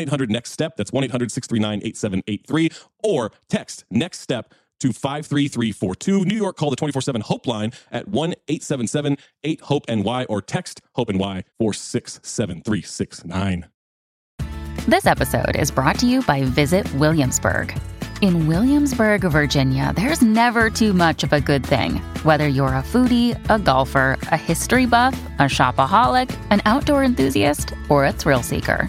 800 Next Step. That's 1 800 639 8783. Or text Next Step to 53342. New York, call the 24 7 Hope line at 1 877 8 Hope NY or text Hope NY 467369. This episode is brought to you by Visit Williamsburg. In Williamsburg, Virginia, there's never too much of a good thing. Whether you're a foodie, a golfer, a history buff, a shopaholic, an outdoor enthusiast, or a thrill seeker,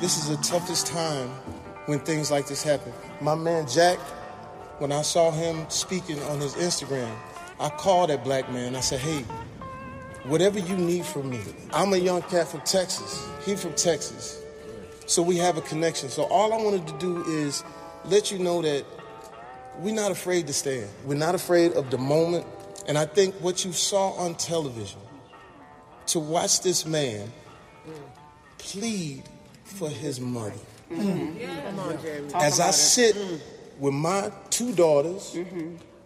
This is the toughest time when things like this happen. My man Jack, when I saw him speaking on his Instagram, I called that black man. I said, hey, whatever you need from me. I'm a young cat from Texas. He from Texas. So we have a connection. So all I wanted to do is let you know that we're not afraid to stand. We're not afraid of the moment. And I think what you saw on television, to watch this man plead for his mother. As I sit with my two daughters,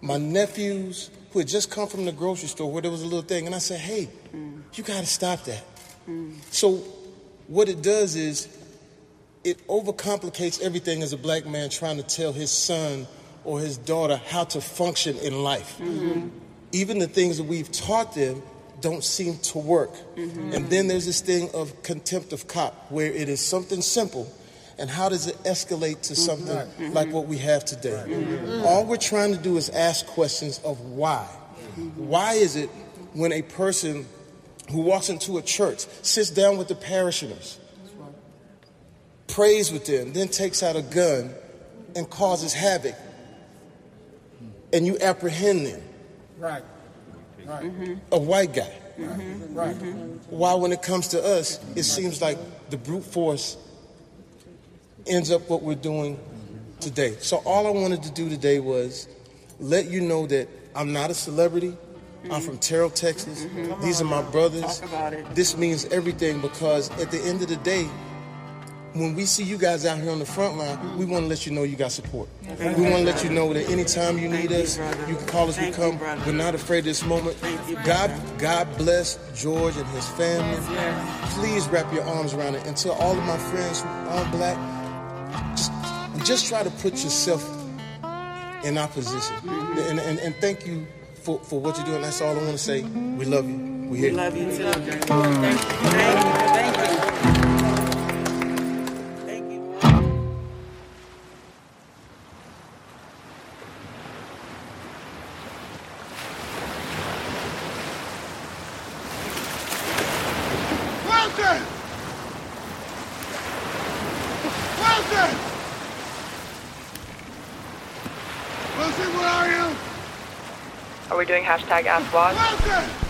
my nephews who had just come from the grocery store where there was a little thing, and I said, hey, you got to stop that. So, what it does is it overcomplicates everything as a black man trying to tell his son or his daughter how to function in life. Even the things that we've taught them don't seem to work. Mm-hmm. And then there's this thing of contempt of cop, where it is something simple. And how does it escalate to mm-hmm. something mm-hmm. like what we have today? All we're trying to do is ask questions of why. Why is it when a person who walks into a church sits down with the parishioners, prays with them, then takes out a gun and causes havoc, and you apprehend them? Right. Right. a white guy. Right. Why, when it comes to us, it seems like the brute force ends up what we're doing today. So, all I wanted to do today was let you know that I'm not a celebrity. I'm from Terrell, Texas. These are my brothers. This means everything because at the end of the day, when we see you guys out here on the front line, we want to let you know you got support. We want to let you know that anytime you need us, you can call us. We come. We're not afraid of this moment. God, God bless George and his family. Please wrap your arms around it. And to all of my friends who are black, just, just try to put yourself in our position. And, and, and thank you for, for what you're doing. That's all I want to say. We love you. We. We love you too. Thank you. Thank you. Hashtag Ask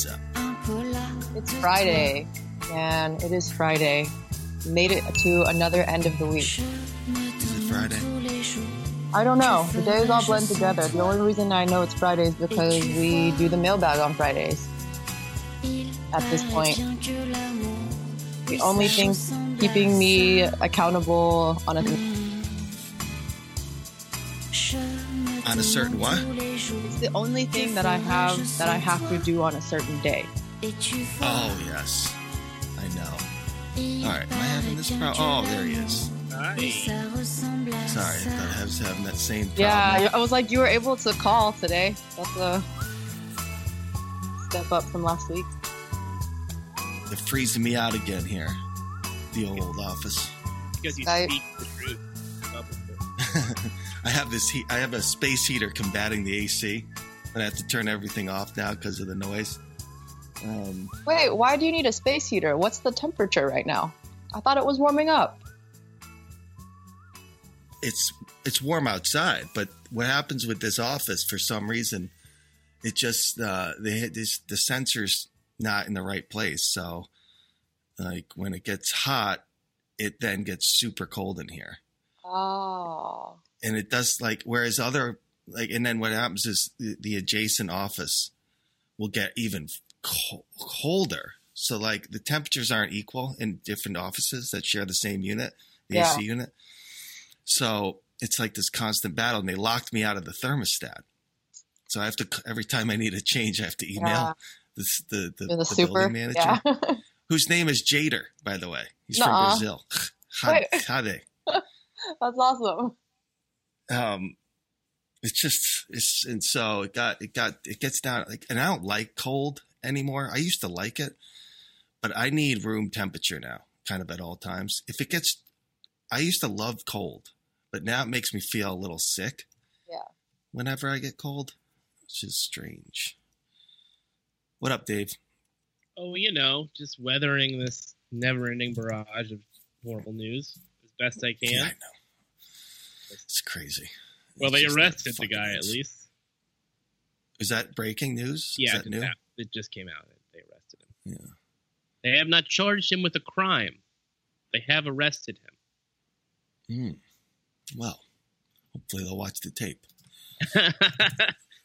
What's up? un polar It's Friday, and it is Friday. Made it to another end of the week. Is it Friday? tous les jours. I don't know. The days all blend together. The only reason I know it's Friday is because we do the mailbag on Fridays. At this point, the only thing keeping me accountable on a hmm. On a certain what? It's the only thing that I have that I have to do on a certain day. Oh, yes. I know. All right. Am I having this problem? Oh, there he is. Sorry. I thought I was having that same problem. Yeah, I was like, you were able to call today. That's a step up from last week. They're freezing me out again here. The old office. because you I- speak the truth. I have this heat. I have a space heater combating the AC, and I have to turn everything off now because of the noise. Um, Wait, why do you need a space heater? What's the temperature right now? I thought it was warming up. it's it's warm outside, but what happens with this office for some reason, it just uh, they this the sensors not in the right place. So, like when it gets hot, it then gets super cold in here, Oh. And it does like whereas other like and then what happens is the, the adjacent office will get even co- colder. So like the temperatures aren't equal in different offices that share the same unit, the Yeah. AC unit. So it's like this constant battle, and they locked me out of the thermostat. So I have to every time I need a change, I have to email Yeah. this, the the, the, the super. building manager, Yeah. whose name is Jader, by the way. He's Nuh-uh. from Brazil. Hade. That's awesome. Um it's just it's and so it got it got it gets down like and I don't like cold anymore. I used to like it, but I need room temperature now, kind of at all times. If it gets I used to love cold, but now it makes me feel a little sick. Yeah. Whenever I get cold, which is strange. What up, Dave? Oh, you know, just weathering this never-ending barrage of horrible news as best I can. Yeah, I know. It's crazy. Well, It's they arrested the fucking guy at least. Is that breaking news? Yeah, Is that it, new? that- it just came out. They arrested him. Yeah. They have not charged him with a crime. They have arrested him. Hmm. Well, Hopefully, they'll watch the tape.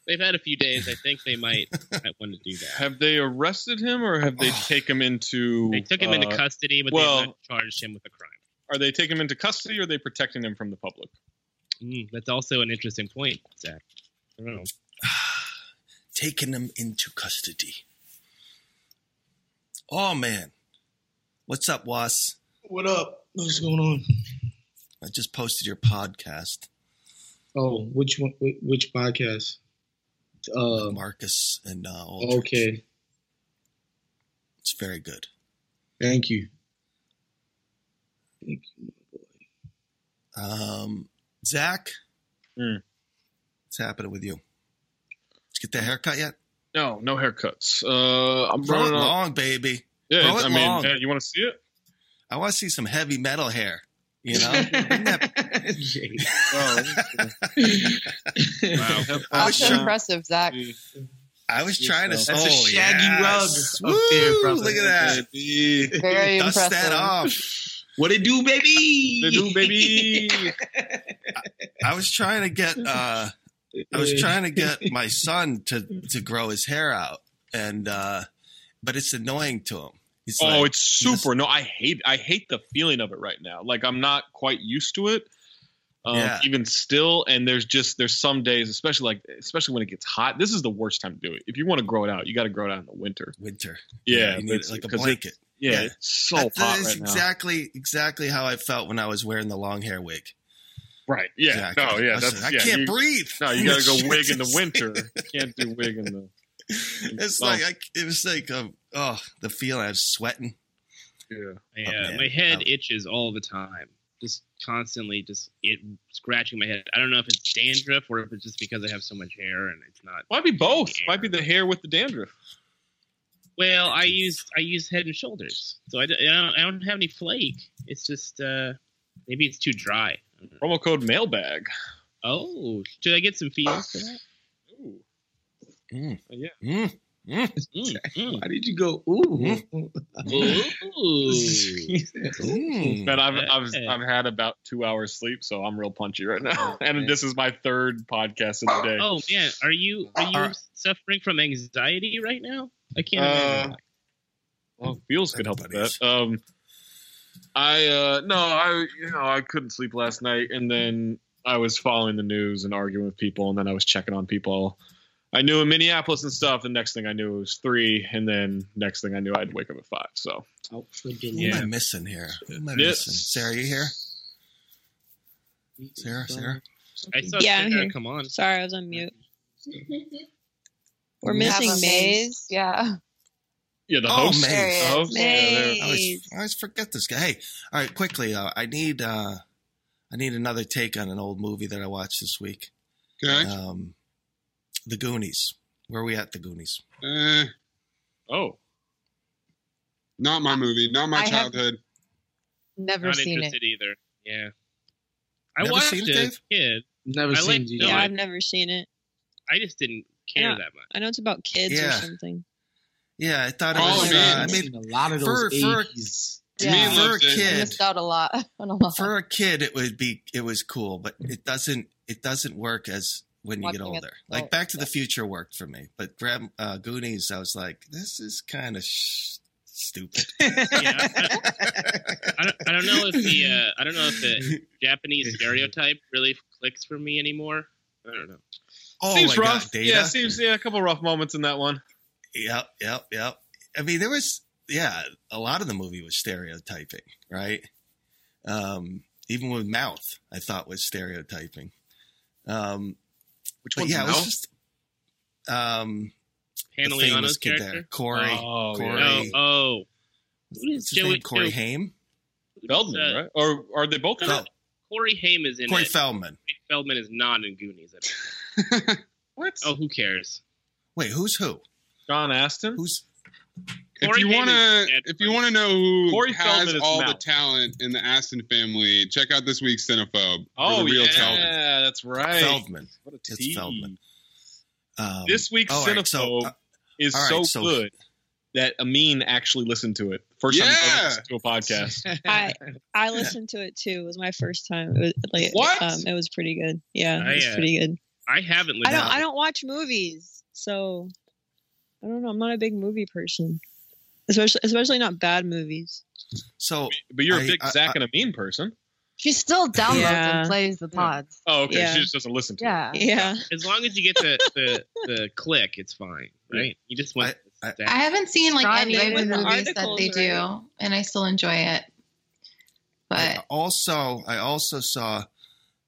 They've had a few days. I think they might, might want to do that. Have they arrested him or have they taken him into? They took him into uh, custody, but well- they've not charged him with a crime. Are they taking him into custody or are they protecting him from the public? Mm, that's also an interesting point, Zach. I don't know. Taking them into custody. Oh man, what's up, Waz? What up? What's going on? I just posted your podcast, Oh, which one? Which podcast? Uh, Marcus and uh, Aldrich. okay. It's very good. Thank you. Thank you. My boy. Um, Zach, Hmm. what's happening with you? Did you get that haircut yet? No, no haircuts. Uh, I'm Grow it running on. long, baby. Yeah, Grow it I mean, long. yeah, you want to see it? I want to see some heavy metal hair. You know, that- Oh, Wow. I was That's trying- impressive, Zach. I was trying to. That's a oh, shaggy yes. rug up there, Woo. Look at that. Very Dust impressive. that off. What it do, baby? They do, baby. I was trying to get. uh I was trying to get my son to to grow his hair out, and uh but it's annoying to him. He's oh, like, it's super. No, I hate. I hate the feeling of it right now. Like I'm not quite used to it. Um, Yeah. Even still, and there's just there's some days, especially like especially when it gets hot. This is the worst time to do it. If you want to grow it out, you got to grow it out in the winter. winter. Yeah, you need it's- like a 'cause it- blanket. Yeah, Yeah. it's so That- that hot is right now. exactly exactly how I felt when I was wearing the long hair wig. Right. Yeah. Exactly. No. Yeah. I That's. said, I yeah, can't you- breathe. No, you got to go wig in the winter. You can't do wig in the. It's Oh. like I, it was like um, oh the feeling I was sweating. Yeah. Yeah, man. my head Oh. itches all the time. Just constantly, just it scratching my head. I don't know if it's dandruff or if it's just because I have so much hair and it's not. Might be both. Might be the hair with the dandruff. Well, I use I use Head and Shoulders, so I, don't- I don't, I don't have any flake. It's just uh maybe it's too dry. Promo code mailbag. Oh, should I get some feels for that? Ooh. Mm. Yeah. Mm. Mm. Mm, mm. Why did you go? Ooh. Ooh. Man, I've I've I've had about two hours sleep, so I'm real punchy right now. And this is my third podcast of the day. Oh man, are you are you Are- suffering from anxiety right now? I can't. Uh, imagine. Well, feels could help with that. Um, I uh no, I you know I couldn't sleep last night, and then I was following the news and arguing with people, and then I was checking on people. I knew in Minneapolis and stuff. The next thing I knew it was three, and then next thing I knew I'd wake up at five. So Out for dinner. Am I missing here? Who am I Yes. missing? Sarah, you here? Sarah, Sarah. I saw Yeah, I'm Sarah here. come on. Sorry, I was on mute. We're We We missing a Maze. Yeah. yeah, the Oh, host. Maze. The is. host. Yeah, I always, Maze. I always forget this guy. Hey, all right, quickly. Uh, I need uh, I need another take on an old movie that I watched this week. Okay. Um, the Goonies. Where are we at? The Goonies. Uh, Oh, not my movie. Not my I childhood. Never Not seen it. either. Yeah. I Never watched seen it, it as a kid. Never I seen like- it. no, Yeah, I've never seen it. I just didn't care Yeah. that much. I know it's about kids or something. Yeah, I thought it Oh, was. man. Uh, I I've mean, a lot of those for- for- 80s. Me Yeah. for a loved it. I kid, missed out a lot on a lot. for a kid, it would be it was cool, but it doesn't it doesn't work as when you get Watching it- older. Like oh, Back to the. Future worked for me, but Grab uh, Goonies, I was like, this is kind of sh- stupid. Yeah, I don't, I don't know if the uh, I don't know if the Japanese stereotype really clicks for me anymore. I don't know. Oh seems my rough. god, Data. Yeah, seems yeah, a couple rough moments in that one. Yep, yep, yep. I mean, there was, yeah, a lot of the movie was stereotyping, right? Um, even with mouth, I thought was stereotyping. Um, Which but one's yeah, it was just um, the famous kid character. there, Corey. Oh, yeah. Corey. Oh, oh, Who what's is his name? Corey Joey- Haim. who Feldman, uh, right? Or are they both in Fel- it? Corey Haim is in Corey it. Feldman. Corey Feldman is not in Goonies. I don't What? Oh, who cares? Wait, who's who? John Astin. Who's If Corey you want to, if you want to know who Corey has Feldman is all the talent in the Astin family, check out this week's Cinephobe. Oh, the real yeah, talent. that's right. Feldman? What a It's tease. Feldman. Um, This week's all right, so, Cinephobe uh, is all right, so, so- good. That Amin actually listened to it. First time Yeah. ever listened to a podcast. I I listened to it too. It was my first time. It was like What? Um, it was pretty good. Yeah, I, it was uh, pretty good. I haven't I don't I don't watch movies, so I don't know. I'm not a big movie person, especially especially not bad movies. So, but you're a I- big I- Zach and Amin person. She still downloads Yeah. and plays the pods. Oh, okay. Yeah. She just doesn't listen to Yeah. Yeah, As long as you get the the, the click, it's fine, right? You just want. I- I haven't seen like any of the movies that they do, right? and I still enjoy it. But I also I also saw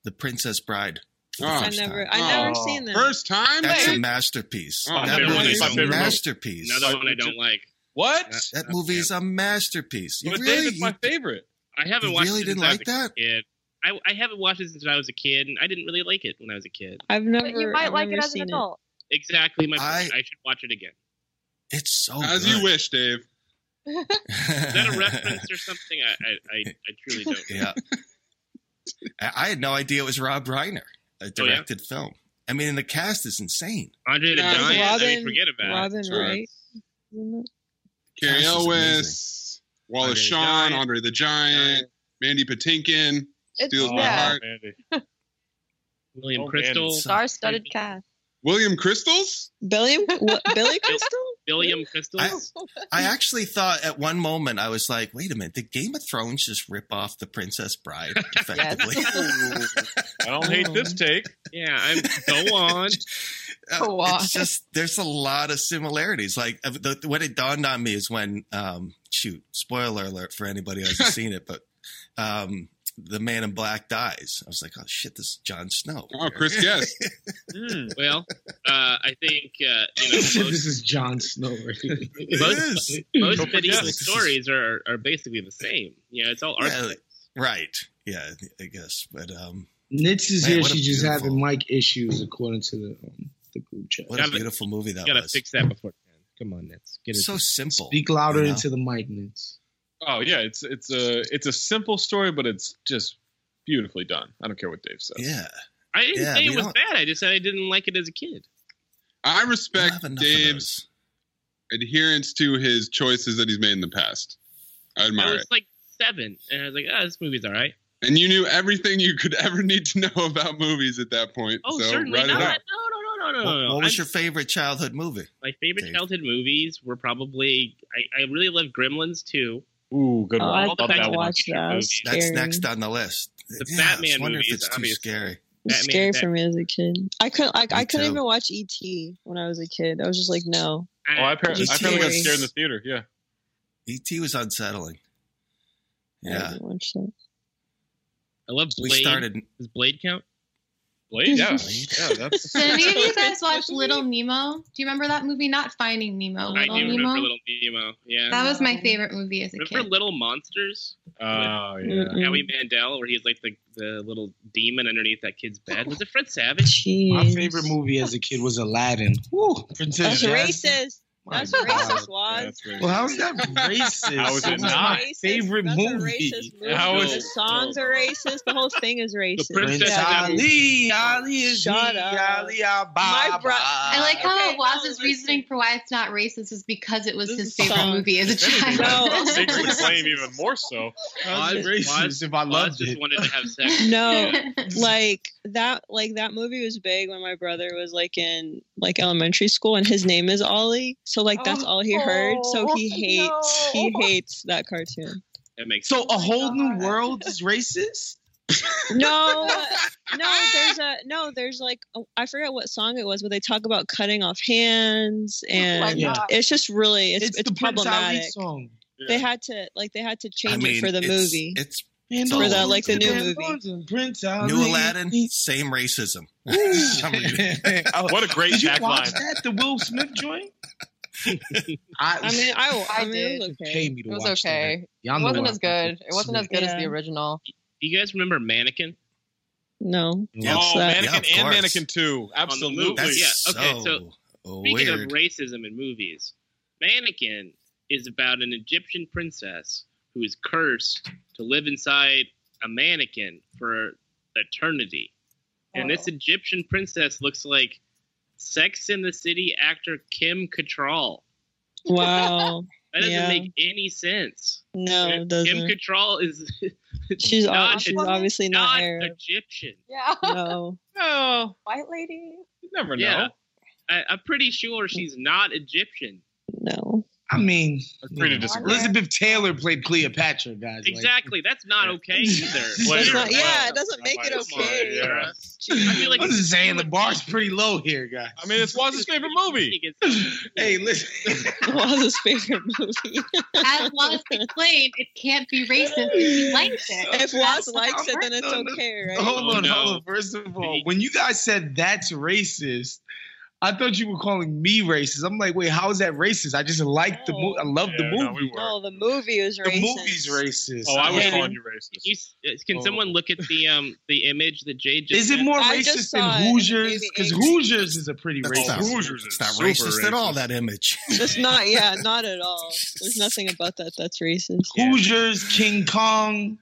The Princess Bride. Oh. I first never time. I never Oh. seen that. First time? That's a masterpiece. Oh, that movie movie, is my a favorite movie. masterpiece. Another one I don't like. What? That movie is a masterpiece. You But really, David's my favorite. I haven't You watched really it since didn't like that? Kid. I, I haven't watched it since I was a kid, and I didn't really like it when I was a kid. I've never. But you might I've like it never as an seen adult. Exactly my point. I- I, should watch it again. It's so As good. you wish, Dave. Is that a reference or something? I I, I, I truly don't. yeah. I I had no idea it was Rob Reiner, Oh, a directed film. I mean, and the cast is insane. Andre the Yeah, Giant. I mean, forget about it. Robin Sure. Wright. isn't? Cary Elwes, Wallace Andre Shawn, Giant. Andre the Giant, Mandy Patinkin. It's Steals my heart. William Oh, Crystal. Star-studded cast. William Crystals? Billy what, Billy Crystal? William Crystal. I, I actually thought at one moment I was like, "Wait a minute! Did Game of Thrones just rip off the Princess Bride effectively?" I don't hate this take. yeah, I'm go on. Uh, Go on. it's just there's a lot of similarities. Like uh, the, what it dawned on me is when um, shoot, spoiler alert for anybody who hasn't seen it, but um, the Man in Black dies. I was like, oh shit, this is Jon Snow. Oh, Chris Guest. Hmm. Well, uh, I think uh, you know this is Jon Snow. Right? Most, is. most Don't medieval forget. stories are are basically the same. You know, it's all art. Yeah, right. Yeah, I guess. But um, Nitz is Man, here. what She's just having mic issues according to the um, the group chat. what a Gotta- beautiful movie that you gotta was. fix that before. Come on, Nitz. Get it. so simple. Speak louder you know? into the mic, Nitz. Oh yeah, it's it's a it's a simple story, but it's just beautifully done. I don't care what Dave says. Yeah. I didn't Yeah, say it was don't- bad. I just said I didn't like it as a kid. I respect have enough of Dave's adherence to his choices that he's made in the past. I admire. It. I was it. like seven, and I was like, "Oh, this movie's all right." And you knew everything you could ever need to know about movies at that point. Oh, so certainly not. it No, no, no, no, no, What, no. what was I'm- your favorite childhood movie? my favorite Dave? childhood movies were probably I, I really loved Gremlins too. Ooh, good Oh, one. I Love think that I one. watched that. It was That's scary. next on the list. The yeah, I was Batman wondering if movies, it's too obviously. scary. Batman- scary Bat- for me as a kid. I couldn't. I, I couldn't too. even watch ET when I was a kid. I was just like, no. Oh, I, par- Just I apparently got scared in the theater. Yeah. E.T. Was unsettling. I Yeah. didn't watch that. I love We Blade. started. Does Blade count? Blade. Yeah. yeah. That's. did any of you guys watch Little Nemo? Do you remember that movie? Not Finding Nemo. I Little do Nemo. remember Little Nemo. Yeah. That was my favorite movie as a remember kid. Remember Little Monsters? Oh yeah. Howie Mandel, where he's like the, the little demon underneath that kid's bed. Was it Fred Savage? Jeez. My favorite movie as a kid was Aladdin. Woo, Princess That's Jasmine. racist. My That's God. racist, Waz. That's. Well, how's that racist? How is it not? Racist. favorite That's movie. A racist movie. How is the it- songs are racist. The whole thing is racist. Princess Yeah. Ali, Ali is Shut me, up. Ali Ababa. My bro- I like how Okay, no, Waz's listen. reasoning for why it's not racist is because it was This his favorite song. movie as a If child. No. Secretly claim even more so. I'm Waz- racist if I Waz loved just wanted to have sex. No, Yeah. like that like that movie was big when my brother was like in like elementary school and his name is Ollie. So like that's all he heard. So he hates he hates that cartoon. That makes So sense. a whole new world is racist? No, uh, no, there's a no, there's like oh, I forget what song it was, but they talk about cutting off hands and Yeah. it's just really it's it's, the problematic. song. They had to like they had to change I mean, it for the it's, movie. It's And For those the, like, the new movie. Prince Ali. new Aladdin, same racism. What a great Did tagline. that? The Will Smith joint? I, I mean, I, I, I mean, did. it was okay. pay me to It was watch okay. That. It wasn't as good. It wasn't as good as the original. Do you guys remember Mannequin? No. Yeah. Oh. Mannequin Yeah, and. Mannequin 2. Absolutely. That's Yeah, okay, so Speaking weird. of racism in movies, Mannequin is about an Egyptian princess who is cursed to live inside a mannequin for eternity. And this oh. Egyptian princess looks like Sex in the City actor Kim Cattrall. Wow. That doesn't Yeah. make any sense. No, it Kim doesn't. Cattrall is She's not, ob- she's obviously not Arab. Egyptian. Yeah. No. Oh, White lady. you never know. Yeah, I, I'm pretty sure she's not Egyptian. No. I mean, Agree to disagree. Elizabeth Taylor played Cleopatra, guys. Like, Exactly. That's not okay either. That's not, yeah, it doesn't make it okay. Sarah. I feel like I'm just saying the bar's pretty low here, guys. I mean, it's Waz's favorite movie. hey, listen. Waz's favorite movie. As Wallace explained, it can't be racist if he likes it. If Waz likes it, then it's No, no. okay, right? Hold on, no. hold on. First of all, when you guys said that's racist, I thought you were calling me racist. I'm like, wait, how is that racist? I just like the movie. I love the Yeah, no, movie. we were. No, the movie was racist. the movie's racist. Oh, I was Yeah. calling you racist. Can, you, can Oh. someone look at the um the image that Jade just Is it more I racist than. Hoosiers? Because. Hoosiers is a pretty That's racist. not, Hoosiers is not super racist, at all. That image. It's not, yeah, not at all. There's nothing about that that's racist. Hoosiers, King Kong,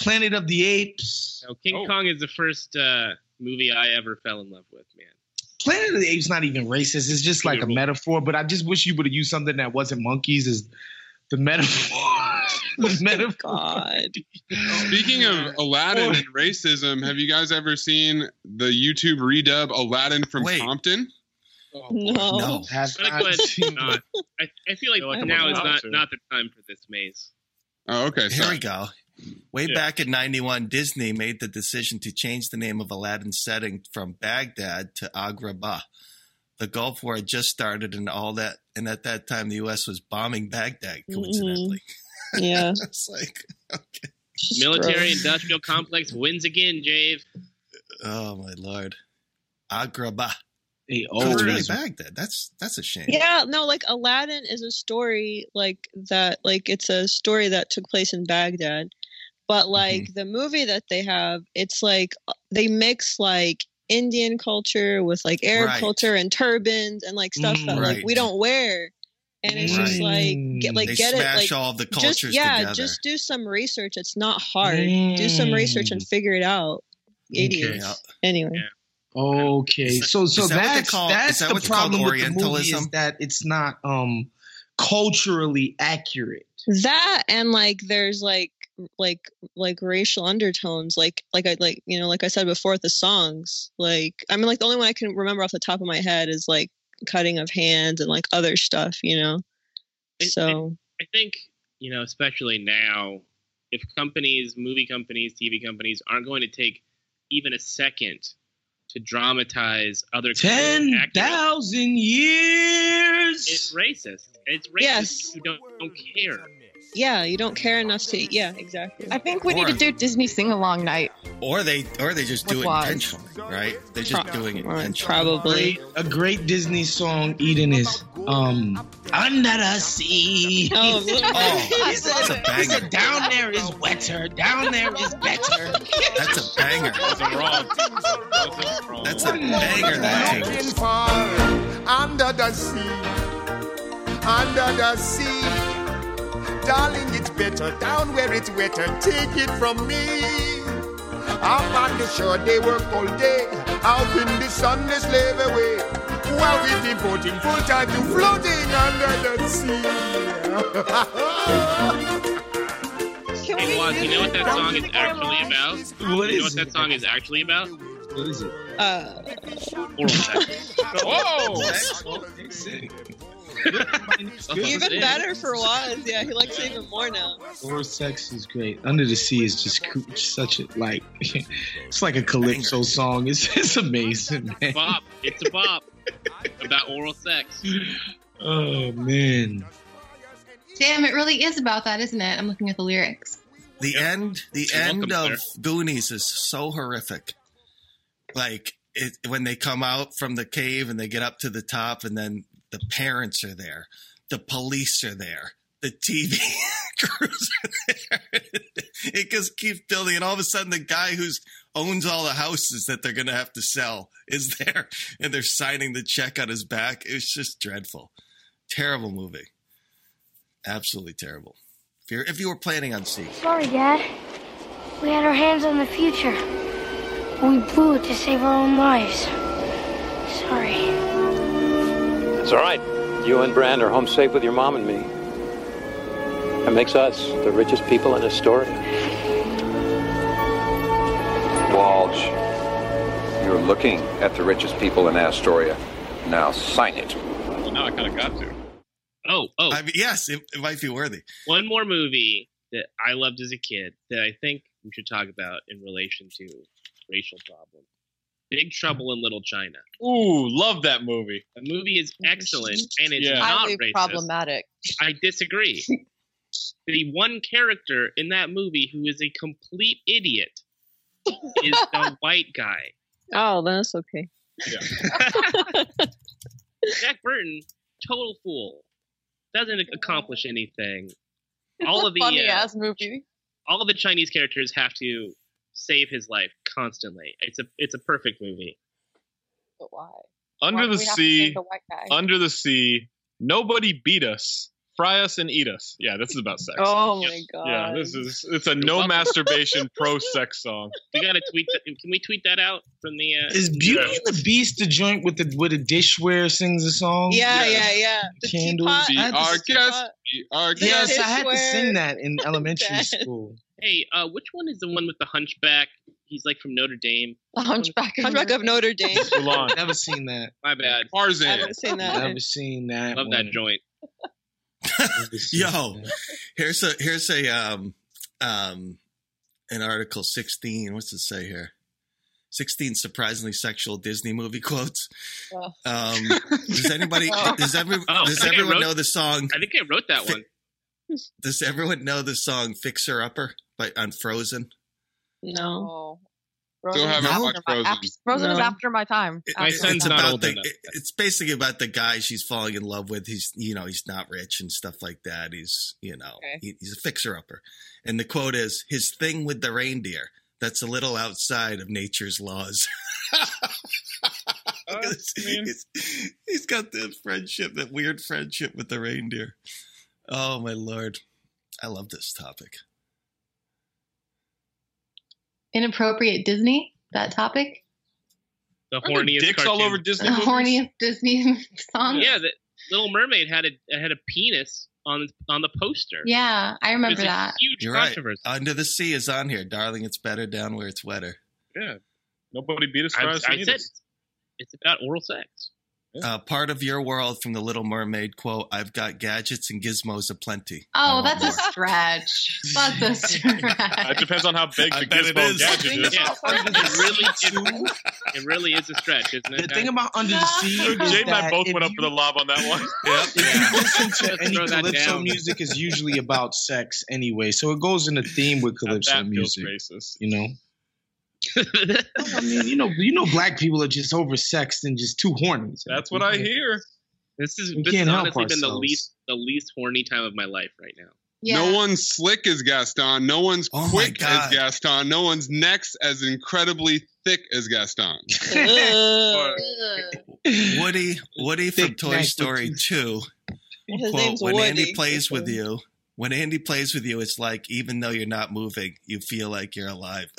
Planet of the Apes. No, King Oh. Kong is the first uh, movie I ever fell in love with, man. Planet of the Apes not even racist. It's just like a metaphor. But I just wish you would have used something that wasn't monkeys as the metaphor. the oh metaphor. God. Speaking of Aladdin and racism, have you guys ever seen the YouTube redub Aladdin from Wait. Compton? No. No. Have I'm not seen not. I, I feel like, feel I'm now is not not the time for this maze. Oh, okay. Here sorry. we go. Way Yeah. back in 91, Disney made the decision to change the name of Aladdin's setting from Baghdad to Agrabah. The Gulf War had just started and all that, and at that time the U.S. was bombing Baghdad, mm-hmm. coincidentally. Yeah. it's like, okay. Military industrial complex wins again, Jave. Oh, my Lord. Agrabah. Hey, Oh, it's really. Baghdad. That's that's a shame. Yeah, no, like Aladdin is a story like that, like it's a story that took place in Baghdad. But mm-hmm. like the movie that they have, it's like they mix like Indian culture with like Arab Right. culture and turbans and like stuff mm, that like we don't wear. And it's just like get mm. like They get it like all of the just cultures yeah, together. just do some research. It's not hard. Do some research and mm. figure it out. Idiots. Yeah. Anyway. Okay, so so is that that's call- that's that the problem with the movie is that it's not um culturally accurate. that and like there's like like like racial undertones like like i like you know like i said before the songs like i mean like the only one i can remember off the top of my head is like cutting of hands and like other stuff you know so I think you know, especially now, if companies, movie companies, TV companies aren't going to take even a second to dramatize other Ten cultures years. it's racist. It's racist. Yes. You don't, don't care. Yeah you don't care enough to yeah exactly I think we need to do Disney sing along night. Or they or they just do it Waz. intentionally, right? They're just Pro- doing it intentionally. probably A great Disney song, Eden is um under the sea. oh, he that's said, a he banger. said, down there is wetter, down there is better. That's a banger. Wasn't wrong. That's a banger. That tune. Under the sea, under the sea. Darling, it's better down where it's wetter. Take it from me. Up on the shore, they work all day. Out in the sun, they slave away. While we devoting full time to floating under the sea. Hey, Waz, you know what that song is actually about? What you know what that song is actually about? What is it? uh Oral sex. Whoa! Even better for was yeah he likes it even more now Or sex is great. Under the sea is just coo- such a like. It's like a calypso song. It's it's amazing, man. Bop. It's a bop. about oral sex. Oh man. Damn, it really is about that, isn't it? I'm looking at the lyrics. The end, the You're end welcome, of Goonies is so horrific. Like it, when they come out from the cave and they get up to the top, and then the parents are there, the police are there, the TV crews are there. it just keeps building, and all of a sudden, the guy who's owns all the houses that they're going to have to sell is there, and they're signing the check on his back. It's just dreadful, terrible movie, absolutely terrible. If, you're, if you were planning on seeing. Sorry, Dad. We had our hands on the future. We blew it to save our own lives. Sorry. It's all right. You and Brand are home safe with your mom and me. That makes us the richest people in Astoria. Walsh, you're looking at the richest people in Astoria. Now sign it. Well, now I kind of got to. Oh, oh. I mean, yes, it, it might be worthy. One more movie that I loved as a kid that I think we should talk about in relation to racial problems. Big Trouble in Little China. Ooh, love that movie. The movie is excellent and it's Yeah. not Highly racist. problematic. I disagree. the one character in that movie who is a complete idiot is the white guy. Oh, that's okay. Jack Burton, total fool. Doesn't accomplish anything. All of the funny uh, ass movie. all of the Chinese characters have to save his life constantly. It's a it's a perfect movie. But why? Under Why the do we have to sea, the under the sea, nobody beat us, fry us and eat us. Yeah, this is about sex. Oh my god. yeah, this is it's a no masturbation pro sex song. We gotta tweet that. Can we tweet that out from the? Uh, Is Beauty and the Beast the joint with the with the dishware sings a song? Yeah, yeah, yeah. The Candles. teapot. I had Be our guest. Be our guest. Yes, I had to sing that in elementary school. Hey, uh, which one is the one with the hunchback? He's like from Notre Dame. The Hunchback of Hunchback of Notre Dame. Mulan. Never seen that. My bad. I Tarzan. haven't seen that. Never seen that. Love one. that joint. Yo, here's a here's a um um an article 16. What's it say here? 16 surprisingly sexual Disney movie quotes. Oh. Um, does anybody does every Oh, does I think I everyone wrote- know the song? I think I wrote that one. Does everyone know the song "Fixer Upper" by on Frozen? No. Oh. Frozen haven't is watched after my- Frozen. after- Frozen is after my time. It- My it's son's not about old the, enough. it- it's basically about the guy she's falling in love with. He's you know he's not rich and stuff like that. He's you know Okay. he, he's a fixer upper, and the quote is his thing with the reindeer. That's a little outside of nature's laws. Uh, he's, he's got that friendship, that weird friendship with the reindeer. Oh my lord, I love this topic. Inappropriate Disney, that topic. The horniest dicks cartoon. all over Disney The movies? horniest Disney song. Yeah, the Little Mermaid had a had a penis on on the poster. Yeah, I remember was a that. huge You're right. controversy. Under the sea is on here, darling. It's better down where it's wetter. Yeah. Nobody beat us, I, fry us, I said it's, it's about oral sex. Uh, part of your world from the Little Mermaid quote: "I've got gadgets and gizmos aplenty." Oh, want that's a more. stretch. That's a stretch. It depends on how big I the bet gizmo is. gadget is. Yeah. about Under the It really, it, it really is a stretch, isn't it? The thing about Under the Sea is Jade and I both if went up you- for the lob on that one. yeah. If you listen to any calypso music, is usually about sex anyway, so it goes in a theme with calypso that feels music. racist. You know, I mean, you know, you know, black people are just oversexed and just too horny. So That's what I hear. This is We this can't has honestly been the least the least horny time of my life right now. Yeah. No one's slick as Gaston. No one's Oh quick as Gaston. No one's neck's as incredibly thick as Gaston. Ugh. Woody, Woody from Thick Toy Story two- Two. His quote, name's when Woody. Andy plays with you, when Andy plays with you, it's like even though you're not moving, you feel like you're alive.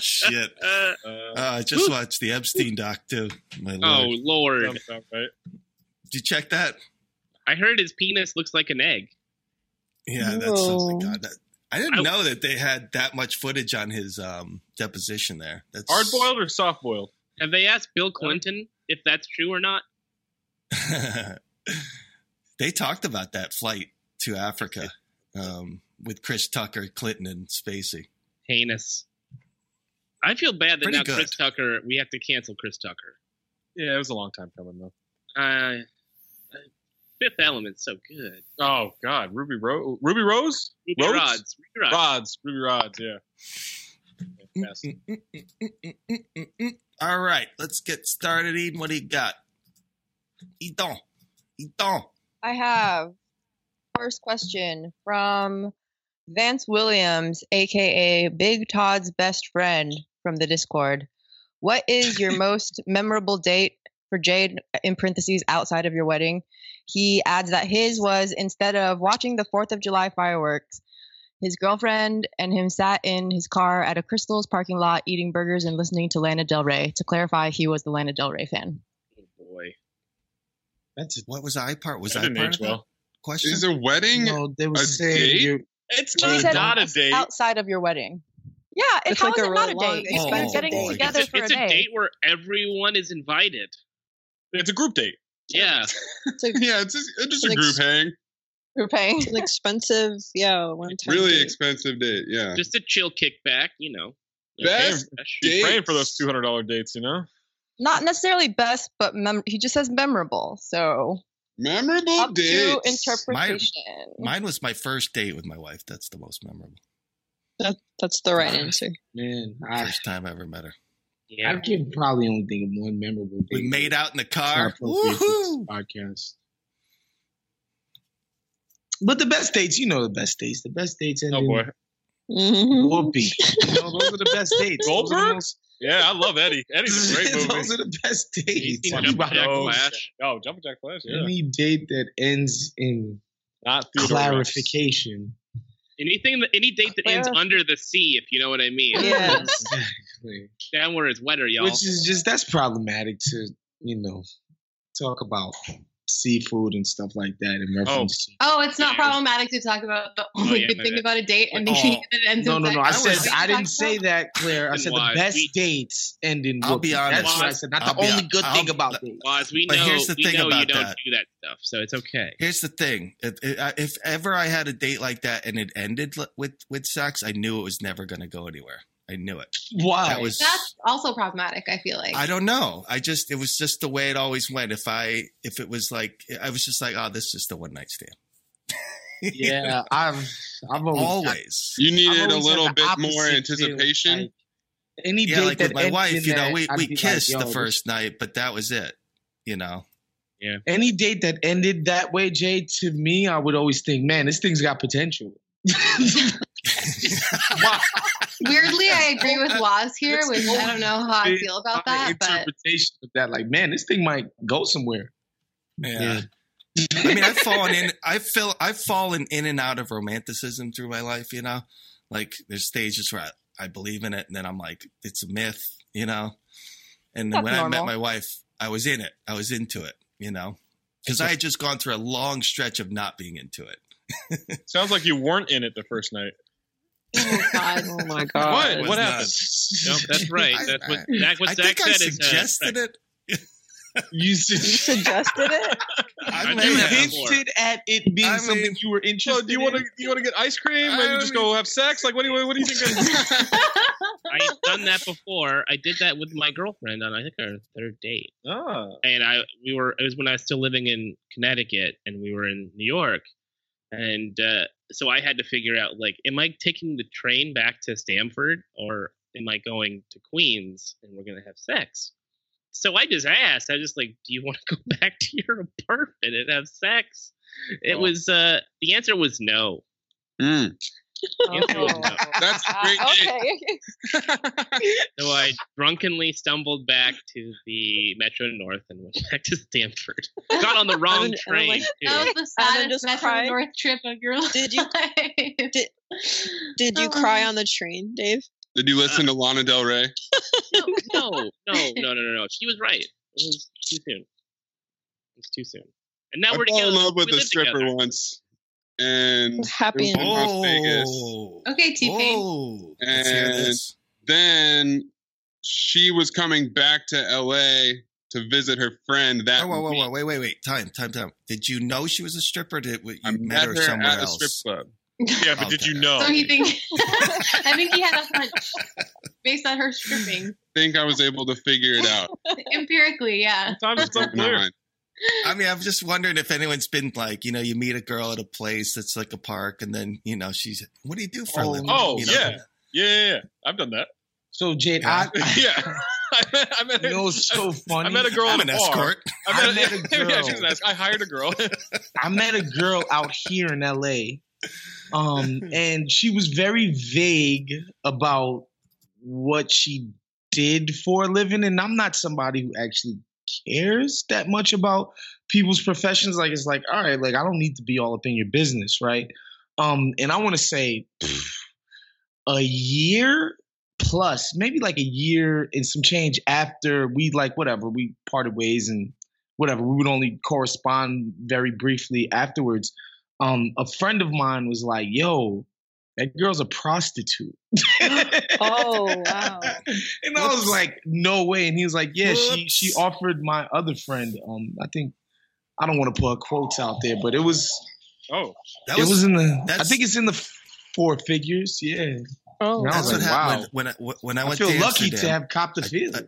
Shit. Uh, Uh, I just watched the Epstein doc too. My lord. oh lord! sounds right. Did you check that? I heard his penis looks like an egg. Yeah, that's oh my No. god. That, I didn't I- know that they had that much footage on his um, deposition there. That's Hard boiled or soft boiled? Have they asked Bill Clinton if that's true or not? they talked about that flight to Africa um, with Chris Tucker, Clinton, and Spacey. Heinous. I feel bad that Pretty now good. Chris Tucker. We have to cancel Chris Tucker. Yeah, it was a long time coming though. Uh, Fifth Element's so good. Oh God, Ruby Rose, Ruby Rose, Ruby Rhodes? Rods. Ruby Rods. Rods, Ruby Rods, yeah. All right, let's get started. Eden, what do you got? Eden, Eden. I have first question from Vance Williams, aka Big Todd's best friend from the Discord. What is your most memorable date for Jade in parentheses outside of your wedding? He adds that his was instead of watching the 4th of July fireworks, his girlfriend and him sat in his car at a Krystal's parking lot eating burgers and listening to Lana Del Rey. To clarify, he was the Lana Del Rey fan. Oh boy. That's what was I part? Was That I part of well. question? Is it a wedding No, they were a saying date? you're- It's not, said not a date. outside of your wedding. Yeah, it, It's how like is a it not real oh, a long, date? You're expensive getting date. together It's, a, for it's a a day. date where everyone is invited. It's a group date. Yeah. It's like Yeah, it's just, it's just a group s- hang. You're paying. it's an expensive, yeah, one time. Really date. expensive date. Yeah. Just a chill kickback, you know. Best She's praying for those two hundred dollar dates, you know. Not necessarily best, but mem- he just says memorable. So Memorable up to dates. interpretation. Mine was my first date with my wife. That's the most memorable. That, that's the right answer. man. I, First time I ever met her. Yeah. I can probably only think of one memorable We made out in the car. not appropriate for this Woohoo! podcast. But the best dates, you know the best dates. The best dates end Oh in boy. Mhm. whoopee. You know, those are the best dates. Those are the Goldberg? most- Yeah, I love Eddie. Eddie's a great movie. those are the best You dates. seen Talk Jumpin' about Jack. Flash? Oh, Jumping Jack Flash. Yeah. Any date that ends in Not Theodore Rex. clarification. Anything that any date that ends under the sea, if you know what I mean. Yes. Exactly. Down where it's wetter, y'all. Which is just that's problematic to you know talk about seafood and stuff like that in oh. reference to. Oh, it's not problematic to talk about the only oh, yeah, good thing bad. about a date ending Oh, it ends No, no, no. sex. I said I didn't say that, Claire. I said why? the best We- dates end in. I'll be honest. That's what I said. Not I'll the only hon- good I'll- thing about dates. Well, as we But know, here's the we thing know you don't that. do that stuff, so it's okay. Here's the thing: if, if ever I had a date like that and it ended with with sex, I knew it was never going to go anywhere. I knew it. Why? That was. That's also problematic. I feel like. I don't know. I just it was just the way it always went. If I if it was like I was just like, oh, this is just a one night stand. yeah, I've I've always always. You needed a always had little bit more anticipation. like, any yeah, date like that with my wife, you know, that, we I'd we be like, kissed the first night, but that was it. You know. Yeah. Any date that ended that way, Jay, to me, I would always think, man, this thing's got potential. Weirdly, I agree with Waz here, which I don't know how I feel about My that, but interpretation of that, like, man, this thing might go somewhere. Yeah. I mean, I've fallen in. I feel I've fallen in and out of romanticism through my life. You know, like there's stages where I, I believe in it, and then I'm like, it's a myth. You know, and then That's when I met my wife, I was in it. I was into it. You know, because I had just gone through a long stretch of not being into it. Sounds like you weren't in it the first night. Oh god, Oh my What? god. was What not. happened? No, that's right. That's what I- Zach, what I Zach think I said is uh, suggested it. You, You suggested it? I I you that have. before. hinted at it being I mean- something you were interested So do you want to you want to get ice cream I and just mean- go have sex? Like what do you what do you think? I've done that before. I did that with my girlfriend on I think our third date. ah, and I we were it was when I was still living in Connecticut and we were in New York, and uh, so I had to figure out like, am I taking the train back to Stamford or am I going to Queens and we're gonna have sex? So I just asked. I was just like, do you want to go back to your apartment and have sex? It Oh. was uh the answer was no. Mm. The answer was oh. no. That's a great uh, date. okay. So I drunkenly stumbled back to the Metro North and went back to Stamford. Got on the wrong And then- and train. like, too. that was the saddest Metro cry. North trip of your life. Did you- Did, did you oh. cry on the train, Dave? Did you listen to uh, Lana Del Rey? no, no, no, no, no, no, no. She was right. It was too soon. It's too soon. And now I we're fell together. in love with we a stripper together. once, and Happy in ending. Las Vegas. Oh. Okay, T-Pain. Oh. And then she was coming back to LA to visit her friend that Oh, whoa, whoa, whoa, wait, wait, wait. Time, time, time. Did you know she was a stripper? Did you I met, met her her somewhere at a else? strip club. yeah, but did you know? So he think I think he had a hunch based on her stripping. I think I was able to figure it out. Empirically, yeah. Sometimes it's Come unclear. On. I mean, I'm just wondering if anyone's been like, you know, you meet a girl at a place that's like a park, and then you know she's, what do you do for a Oh, living? Oh You know? yeah. yeah, yeah, yeah. I've done that. So, Jade, I, Yeah, I met, I met, you know so funny? I met a girl I'm at an bar. escort. I I met, met a girl. she was an escort. I hired a girl. I met a girl out here in LA, um, and she was very vague about what she did for a living. And I'm not somebody who actually cares that much about people's professions. Like it's like, all right, like I don't need to be all up in your business, right? Um, and I want to say pff, a year plus, maybe like a year and some change after we like whatever we parted ways and whatever. We would only correspond very briefly afterwards. Um, a friend of mine was like, "Yo, that girl's a prostitute," oh wow! and I was like, "No way!" And he was like, "Yeah, she she offered my other friend. Um, I think I don't want to put quotes out there, but it was Oh, it was, in the. I think it's in the four figures. Yeah. Oh, And I was That's what happened wow. when I, when I I went feel to lucky to have copped the feeling.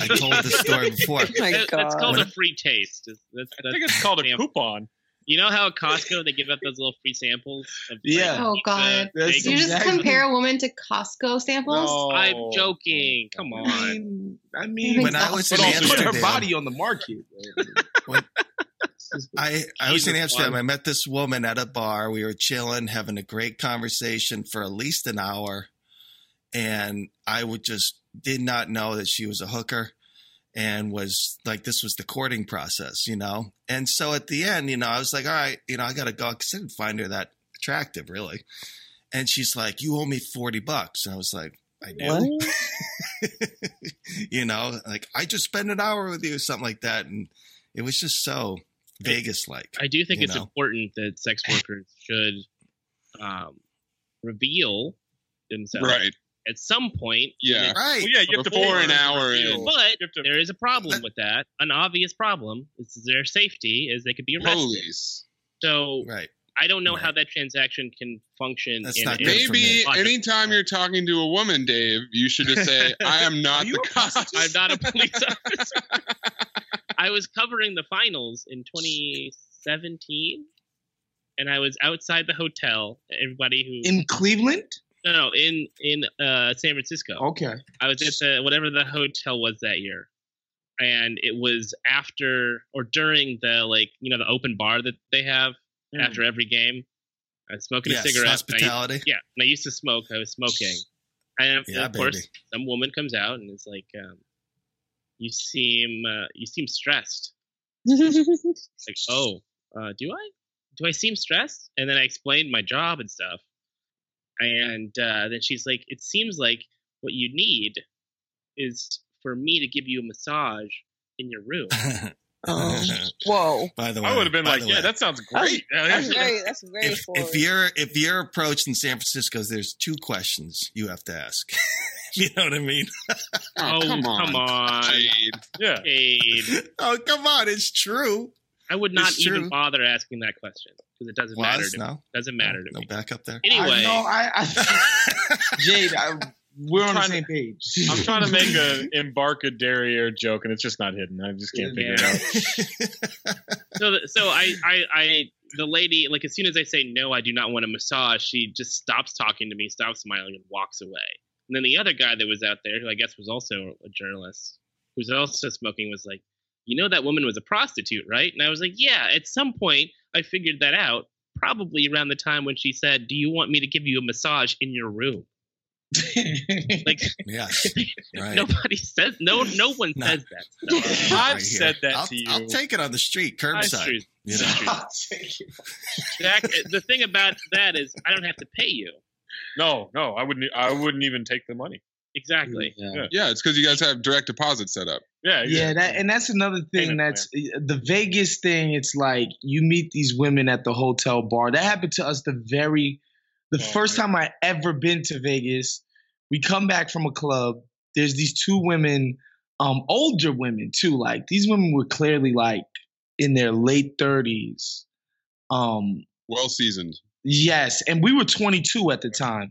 I told this story before. my That- That's called When a free taste. That's, that's, I think it's called a coupon. You know how at Costco they give out those little free samples? Of, like, Yeah. Oh God! That's bagels? You just exactly- compare a woman to Costco samples? No. I'm joking. Come I on. mean, I mean, When I was in but also put her Amsterdam- body on the market. I, I was in Amsterdam. Juan. I met this woman at a bar. We were chilling, having a great conversation for at least an hour. And I would just did not know that she was a hooker and was like, this was the courting process, you know? And so at the end, you know, I was like, all right, you know, I got to go because I didn't find her that attractive, really. And she's like, you owe me 40 bucks. And I was like, I do. you know, like I just spent an hour with you, something like that. And it was just so Vegas like. I do think it's know? important that sex workers should um, reveal themselves Right. At some point. Yeah. Right. Well, yeah, you have to Before pay an hour in. But to- there is a problem with that. An obvious problem is their safety, is they could be arrested. Police. So Right. I don't know Right. how that transaction can function. That's in, not in- Maybe anytime you're talking to a woman, Dave, you should just say, I am not the cop. I'm not a police officer. I was covering the finals in 2017, and I was outside the hotel. Everybody who In Cleveland? No no in in uh, San Francisco. Okay. I was at the whatever the hotel was that year, and it was after or during the like you know the open bar that they have after every game. I was smoking Yes, a cigarette. and I- hospitality. yeah, and I used to smoke. I was smoking, and of, Yeah, of course, some woman comes out and is like, um, "You seem uh, you seem stressed." like, oh, uh, do I? Do I seem stressed? And then I explained my job and stuff. And uh, then she's like, it seems like what you need is for me to give you a massage in your room. Oh, whoa. By the way, I would have been like, yeah, way, that sounds great. that's very, that's very if, forward. if you're if you're approached in San Francisco, there's two questions you have to ask. you know what I mean? oh, come on. Jade. yeah. Jade. oh, come on, it's true. I would not It's even true. bother asking that question because it doesn't Was? matter to me. No? Doesn't matter to No me. backup there. Anyway, I, no, I, I Jade, I, we're on the trying same page. I'm trying to make an embarca derriere joke, and it's just not hidden. I just can't figure it out. so th- so I, I I the lady like as soon as I say no, I do not want a massage, she just stops talking to me, stops smiling, and walks away. And then the other guy that was out there, who I guess was also a journalist, who's also smoking, was like, "You know that woman was a prostitute, right?" And I was like, "Yeah." At some point, I figured that out, probably around the time when she said, "Do you want me to give you a massage in your room?" Like yes, right. nobody says no, no one No. says that. Stuff. I've Right said that I'll, to you. I'll take it on the street, curbside. You That's know? true. Jack, the thing about that is I don't have to pay you. no, no, I wouldn't. I wouldn't even take the money. Exactly. Yeah. Yeah, it's because you guys have direct deposit set up. Yeah, Yeah, that and that's another thing Payment that's the Vegas thing. It's like you meet these women at the hotel bar. That happened to us the very the Oh, first right. time I ever been to Vegas. We come back from a club. There's these two women, um, older women too. Like these women were clearly like in their late thirties. Um, Well seasoned. Yes, and we were 22 at the time,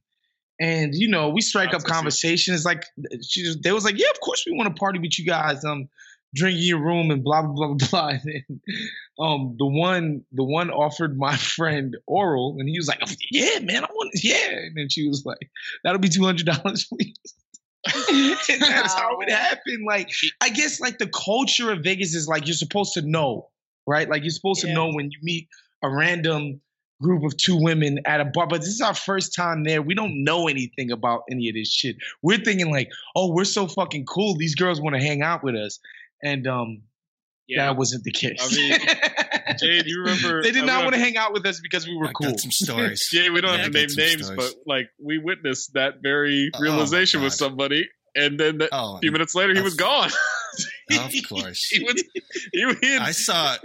and you know we strike up conversations. Like she, was- they was like, "Yeah, of course we want to party with you guys. Um, drink in your room and blah blah blah blah." And then, um, the one the one offered my friend oral, and he was like, oh, "Yeah, man, I want yeah." And then she was like, "That'll be two hundred dollars, please." and that's how it happened. Like I guess like the culture of Vegas is like you're supposed to know, right? Like you're supposed to know when you meet a random group of two women at a bar, but this is our first time there. We don't know anything about any of this shit. We're thinking like, oh, we're so fucking cool. These girls want to hang out with us, and um, Yeah. that wasn't the case. I mean, Jade, you remember? they did not want to hang out with us because we were I cool. got some stories. Yeah, we don't Yeah, have to name names, stories. but like we witnessed that very Oh, my realization with somebody, and then that Oh, a few minutes later he was gone. Of course. he was, he was, I saw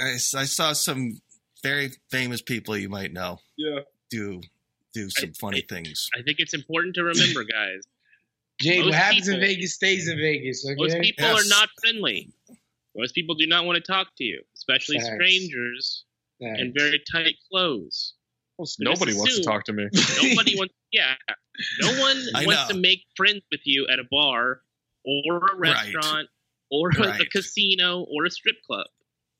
I, s- I saw some very famous people you might know yeah. do do some funny things. I think it's important to remember, guys. Jade, what Most happens in Vegas stays in Vegas. Okay? Most people Yes. are not friendly. Most people do not want to talk to you, especially Facts. strangers Facts. in very tight clothes. Nobody wants to talk to me. Nobody wants. Yeah, no one I wants know. to make friends with you at a bar or a Right. restaurant or a casino or a strip club.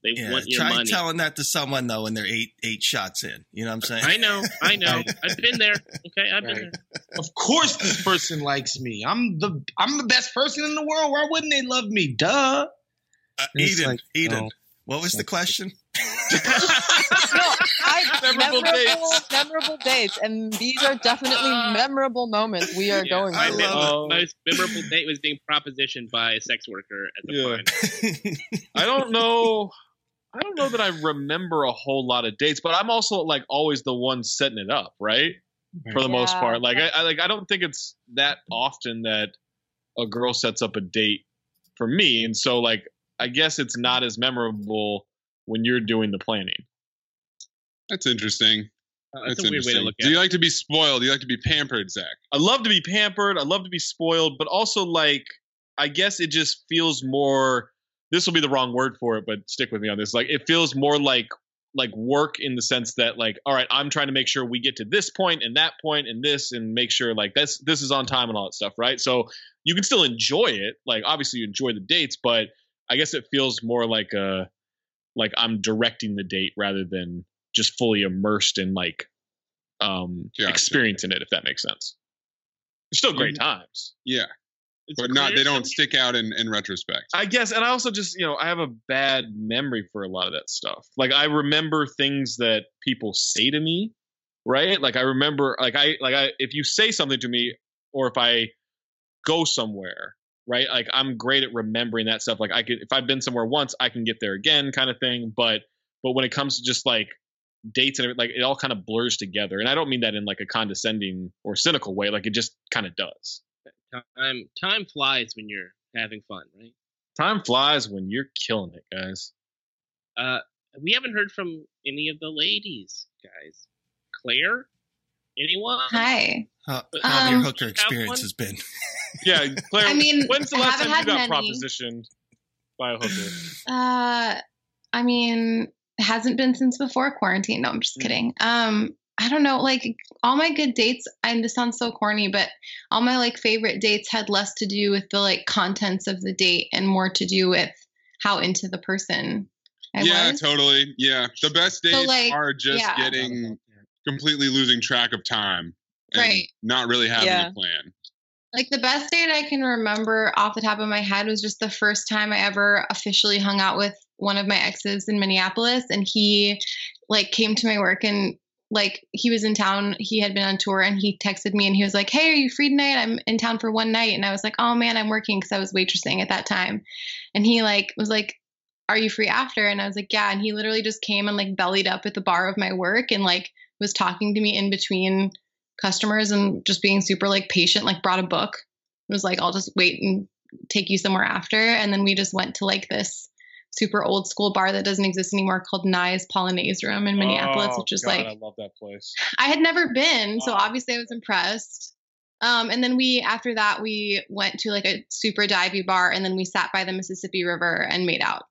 They Yeah, want your try money. telling that to someone though when they're eight eight shots in. You know what I'm saying? I know, I know. I've been there. Okay, I've been there. Of course, this person likes me. I'm the I'm the best person in the world. Why wouldn't they love me? Duh. Uh, Eden, like, Eden. no. What was the question? No, I Memorable memorable, dates. memorable dates, and these are definitely memorable moments we are going My, through. mem- Oh. most memorable date was being propositioned by a sex worker at the Yeah. final. I don't know. I don't know that I remember a whole lot of dates, but I'm also like always the one setting it up, right? For the most part, like I, I like I don't think it's that often that a girl sets up a date for me, and so like I guess it's not as memorable when you're doing the planning. That's interesting. Uh, That's That's a weird way to interesting. look Do you it. like to be spoiled? Do you like to be pampered, Zach? I love to be pampered. I love to be spoiled, but also like I guess it just feels more. This will be the wrong word for it, but stick with me on this. Like it feels more like like work in the sense that like all right, I'm trying to make sure we get to this point and that point and this and make sure like this this is on time and all that stuff, right? So you can still enjoy it. Like obviously you enjoy the dates, but I guess it feels more like a like I'm directing the date rather than just fully immersed in like um experiencing it if that makes sense. It's still great times. Yeah, It's but not. They don't stick out in, in retrospect. I guess, and I also just, you know, I have a bad memory for a lot of that stuff. Like I remember things that people say to me, right? Like I remember, like I, like I, if you say something to me, or if I go somewhere, right? Like I'm great at remembering that stuff. Like I could, if I've been somewhere once, I can get there again, kind of thing. But, but when it comes to just like dates and everything, like it all kind of blurs together. And I don't mean that in like a condescending or cynical way. Like it just kind of does. Time time flies when you're having fun, right? Time flies when you're killing it, guys. Uh, we haven't heard from any of the ladies, guys. Claire, anyone? Hi. How, how have your Um, hooker experience has been? Yeah, Claire. I mean, when's the last time you got many. propositioned by a hooker? Uh, I mean, hasn't been since before quarantine. No, I'm just kidding. Um, I don't know. Like all my good dates, and this sounds so corny, but all my like favorite dates had less to do with the like contents of the date and more to do with how into the person I yeah, was. totally. Yeah, the best So, dates like, are just yeah. getting completely losing track of time, and Right. Not really having Yeah. a plan. Like the best date I can remember off the top of my head was just the first time I ever officially hung out with one of my exes in Minneapolis and he like came to my work and like he was in town, he had been on tour and he texted me and he was like, "Hey, are you free tonight? I'm in town for one night." And I was like, "Oh man, I'm working cuz I was waitressing at that time." And he like was like, "Are you free after?" And I was like, "Yeah." And he literally just came and like bellied up at the bar of my work and like was talking to me in between customers and just being super like patient, like brought a book. It was like, I'll just wait and take you somewhere after. And then we just went to like this super old school bar that doesn't exist anymore called Nye's Polonaise Room in Minneapolis, Oh, which is God, like I love that place. I had never been, so obviously I was impressed. Um, and then we, after that, we went to like a super divey bar, and then we sat by the Mississippi River and made out.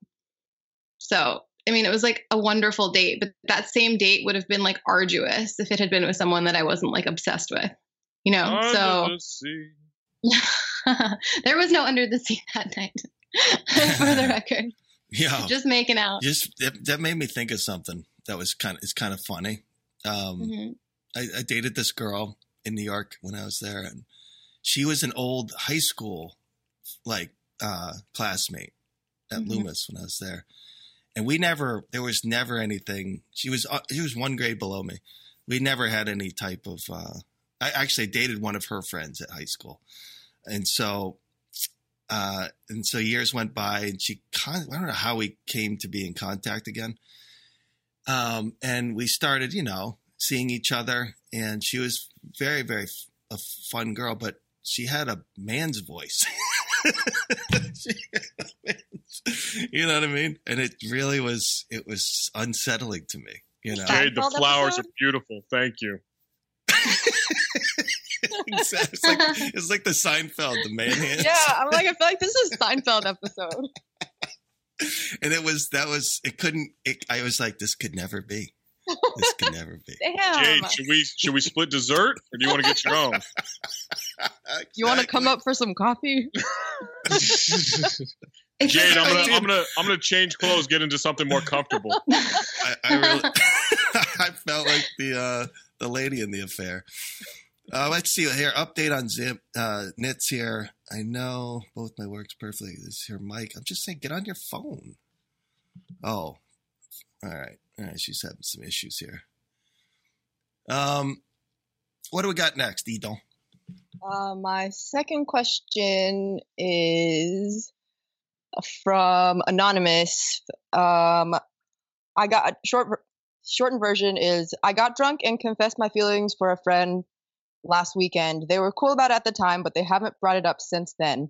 So, I mean, it was like a wonderful date, but that same date would have been like arduous if it had been with someone that I wasn't like obsessed with, you know. Under so the sea. there was no under the sea that night, for the record. Yeah, Just making out. just that, that made me think of something that was kind of it's kind of funny. Um, Mhm. I, I dated this girl in New York when I was there, and she was an old high school like uh, classmate at Mhm. Loomis when I was there, and we never there was never anything. She was uh, she was one grade below me. We never had any type of. Uh, I actually dated one of her friends at high school, and so. Uh, and so years went by, and she kind I don't know how we came to be in contact again. Um, and we started, you know, seeing each other, and she was very, very f- a fun girl, but she had a man's voice. you know what I mean? And it really was it was unsettling to me. You know, Jade, the flowers episode? are beautiful. Thank you. it's like it's like the Seinfeld, the man hands. Yeah, I'm like, I feel like this is Seinfeld episode. and it was that was it couldn't. It, I was like, this could never be. This could never be. Damn. Jade, should we should we split dessert, or do you want to get your own? You want to come up for some coffee? Jade, I'm gonna I'm gonna I'm gonna change clothes, get into something more comfortable. I, I really, I felt like the uh, the lady in the affair. Uh, let's see here. Update on Zip uh, Nitz here. I know both my works perfectly. This is here, Mike. I'm just saying, get on your phone. Oh, all right. All right. She's having some issues here. Um, what do we got next, Edon? Uh, my second question is from Anonymous. Um, I got short shortened version is I got drunk and confessed my feelings for a friend last weekend. They were cool about it at the time, but they haven't brought it up since then.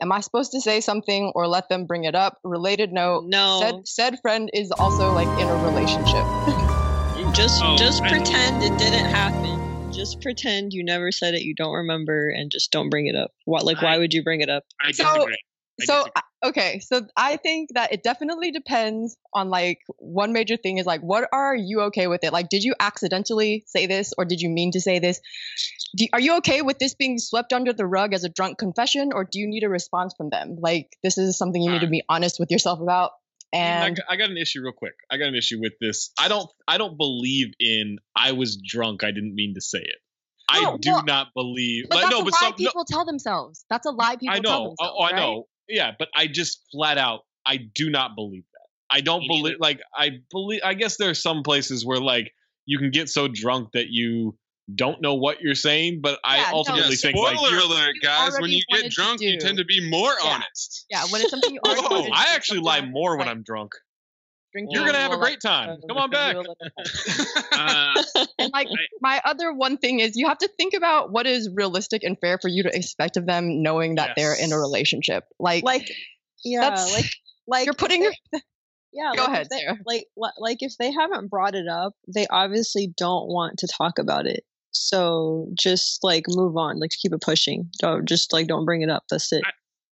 Am I supposed to say something or let them bring it up? Related note: No. Said said friend is also like in a relationship. Just Oh, just I- pretend it didn't happen. Just pretend you never said it, you don't remember, and just don't bring it up. What like why would you bring it up? I So- disagree. I so okay so i think that it definitely depends on like one major thing is like what are you okay with it like did you accidentally say this or did you mean to say this do, are you okay with this being swept under the rug as a drunk confession or do you need a response from them like this is something you need to hmm. be honest with yourself about mm, and got- I got an issue real quick. I got an issue with this. I don't I don't believe in I was drunk. I didn't mean to say it. I do well, not believe. but like, that's no, a but lie some, no, people tell themselves that's a lie people I tell know. themselves Oh, I right? know. Yeah, but I just flat out I do not believe that. I don't Me believe like I believe I guess there are some places where like you can get so drunk that you don't know what you're saying, but Yeah, I no, ultimately Yeah, think Spoiler like you're, alert, you guys! When you get drunk, you tend to be more Yeah. honest. yeah when it's something you already Oh, I actually lie sometimes, more when I'm drunk. Drinking You're gonna have a great like, time. Come on back. Uh, And like I- my other one thing is you have to think about what is realistic and fair for you to expect of them knowing that they're in a relationship. Like Like yeah, that's like like you're putting if yeah, Go like ahead, if they, like like if they haven't brought it up, they obviously don't want to talk about it. So just like move on, like keep it pushing. Don't just like don't bring it up. That's it.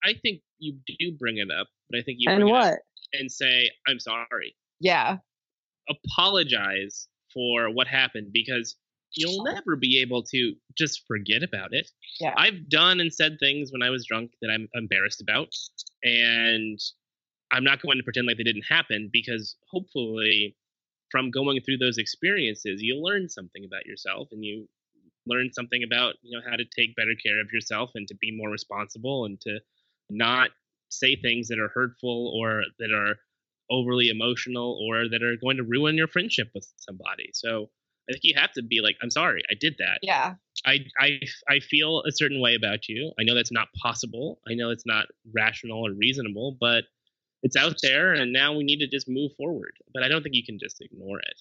I think you do bring it up, but I think you and bring it up what? And say, "I'm sorry." yeah. apologize for what happened because you'll never be able to just forget about it. Yeah. I've done and said things when I was drunk that I'm embarrassed about, and I'm not going to pretend like they didn't happen because hopefully, from going through those experiences, you'll learn something about yourself and you learn something about you know how to take better care of yourself and to be more responsible and to not say things that are hurtful or that are overly emotional or that are going to ruin your friendship with somebody. So I think you have to be like, I'm sorry, I did that. Yeah. I, I, I feel a certain way about you. I know that's not possible. I know it's not rational or reasonable, but it's out there and now we need to just move forward. But I don't think you can just ignore it.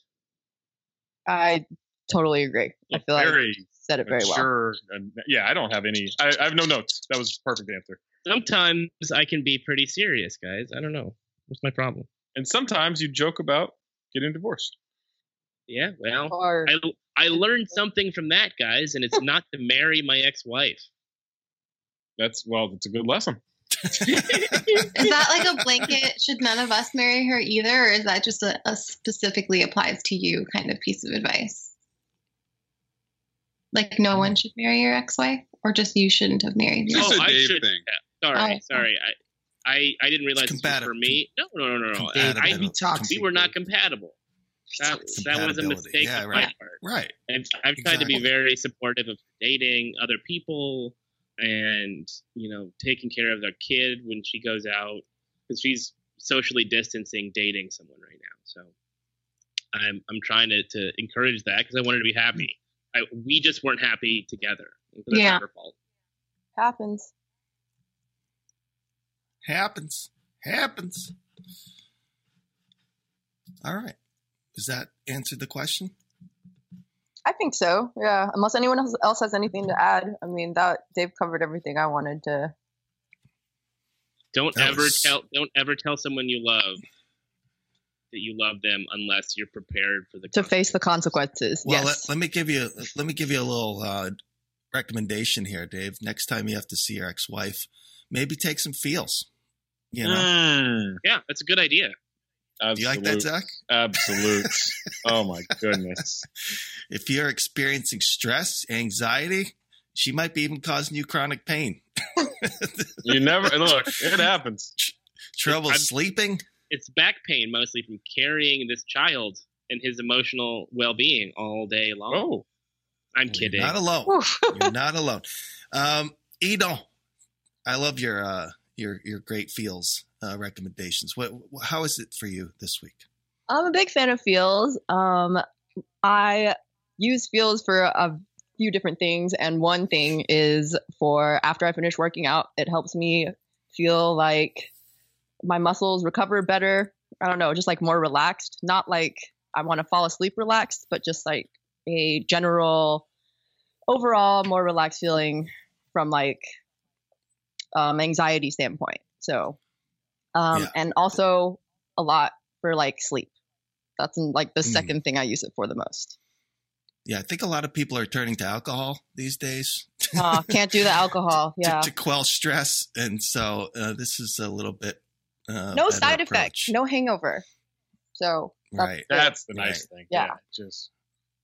I totally agree. I feel like very you said it very well. Sure. And yeah, I don't have any. I, I have no notes. That was a perfect answer. Sometimes I can be pretty serious, guys. I don't know. What's my problem? And sometimes you joke about getting divorced. Yeah, well, Or I, I learned something from that, guys, and it's not to marry my ex-wife. That's well, that's a good lesson. Is that like a blanket? Should none of us marry her either, or is that just a, a specifically applies to you kind of piece of advice? Like no mm. one should marry your ex-wife, or just you shouldn't have married your. It's a oh, I Dave should- thing. Sorry, Oh. sorry. I, I, I didn't realize this was for me. No, no, no, no, no. I, compatible- I, That'd be toxic. we were not compatible. That, that was a mistake Yeah, on right. my part. Right. I've, I've tried to be very supportive of dating other people and you know taking care of their kid when she goes out because she's socially distancing dating someone right now so i'm i'm trying to, to encourage that because i wanted to be happy I, we just weren't happy together That's Yeah. her fault happens. Happens. Happens. All right. Does that answer the question? I think so. Yeah. Unless anyone else- else has anything to add. I mean, that Dave covered everything I wanted to Don't That ever was- tell don't ever tell someone you love that you love them unless you're prepared for the To face the consequences. Well, yes. let, let me give you let me give you a little uh, recommendation here, Dave. Next time you have to see your ex-wife, maybe take some feels. You know, Mm, Yeah, that's a good idea. do you like that, absolute. Zach? Absolute. oh my goodness. If you're experiencing stress, anxiety, she might be even causing you chronic pain. You never look. It happens. Trouble I'm- sleeping. It's back pain mostly from carrying this child and his emotional well-being all day long. Oh, I'm kidding. Not alone. You're not alone. Um, Edon, I love your uh, your your great feels uh, recommendations. What how is it for you this week? I'm a big fan of feels. Um, I use feels for a few different things, and one thing is for after I finish working out, it helps me feel like my muscles recover better. I don't know, just like more relaxed. Not like I want to fall asleep relaxed, but just like a general, overall more relaxed feeling from like um, anxiety standpoint. So, um, Yeah. and also a lot for like sleep. That's like the Mm. second thing I use it for the most. Yeah, I think a lot of people are turning to alcohol these days Uh, can't do the alcohol. Yeah. to, to quell stress, and so uh, this is a little bit uh, no side effects, no hangover. So that's Right. good. that's the nice Right. thing. Yeah. Just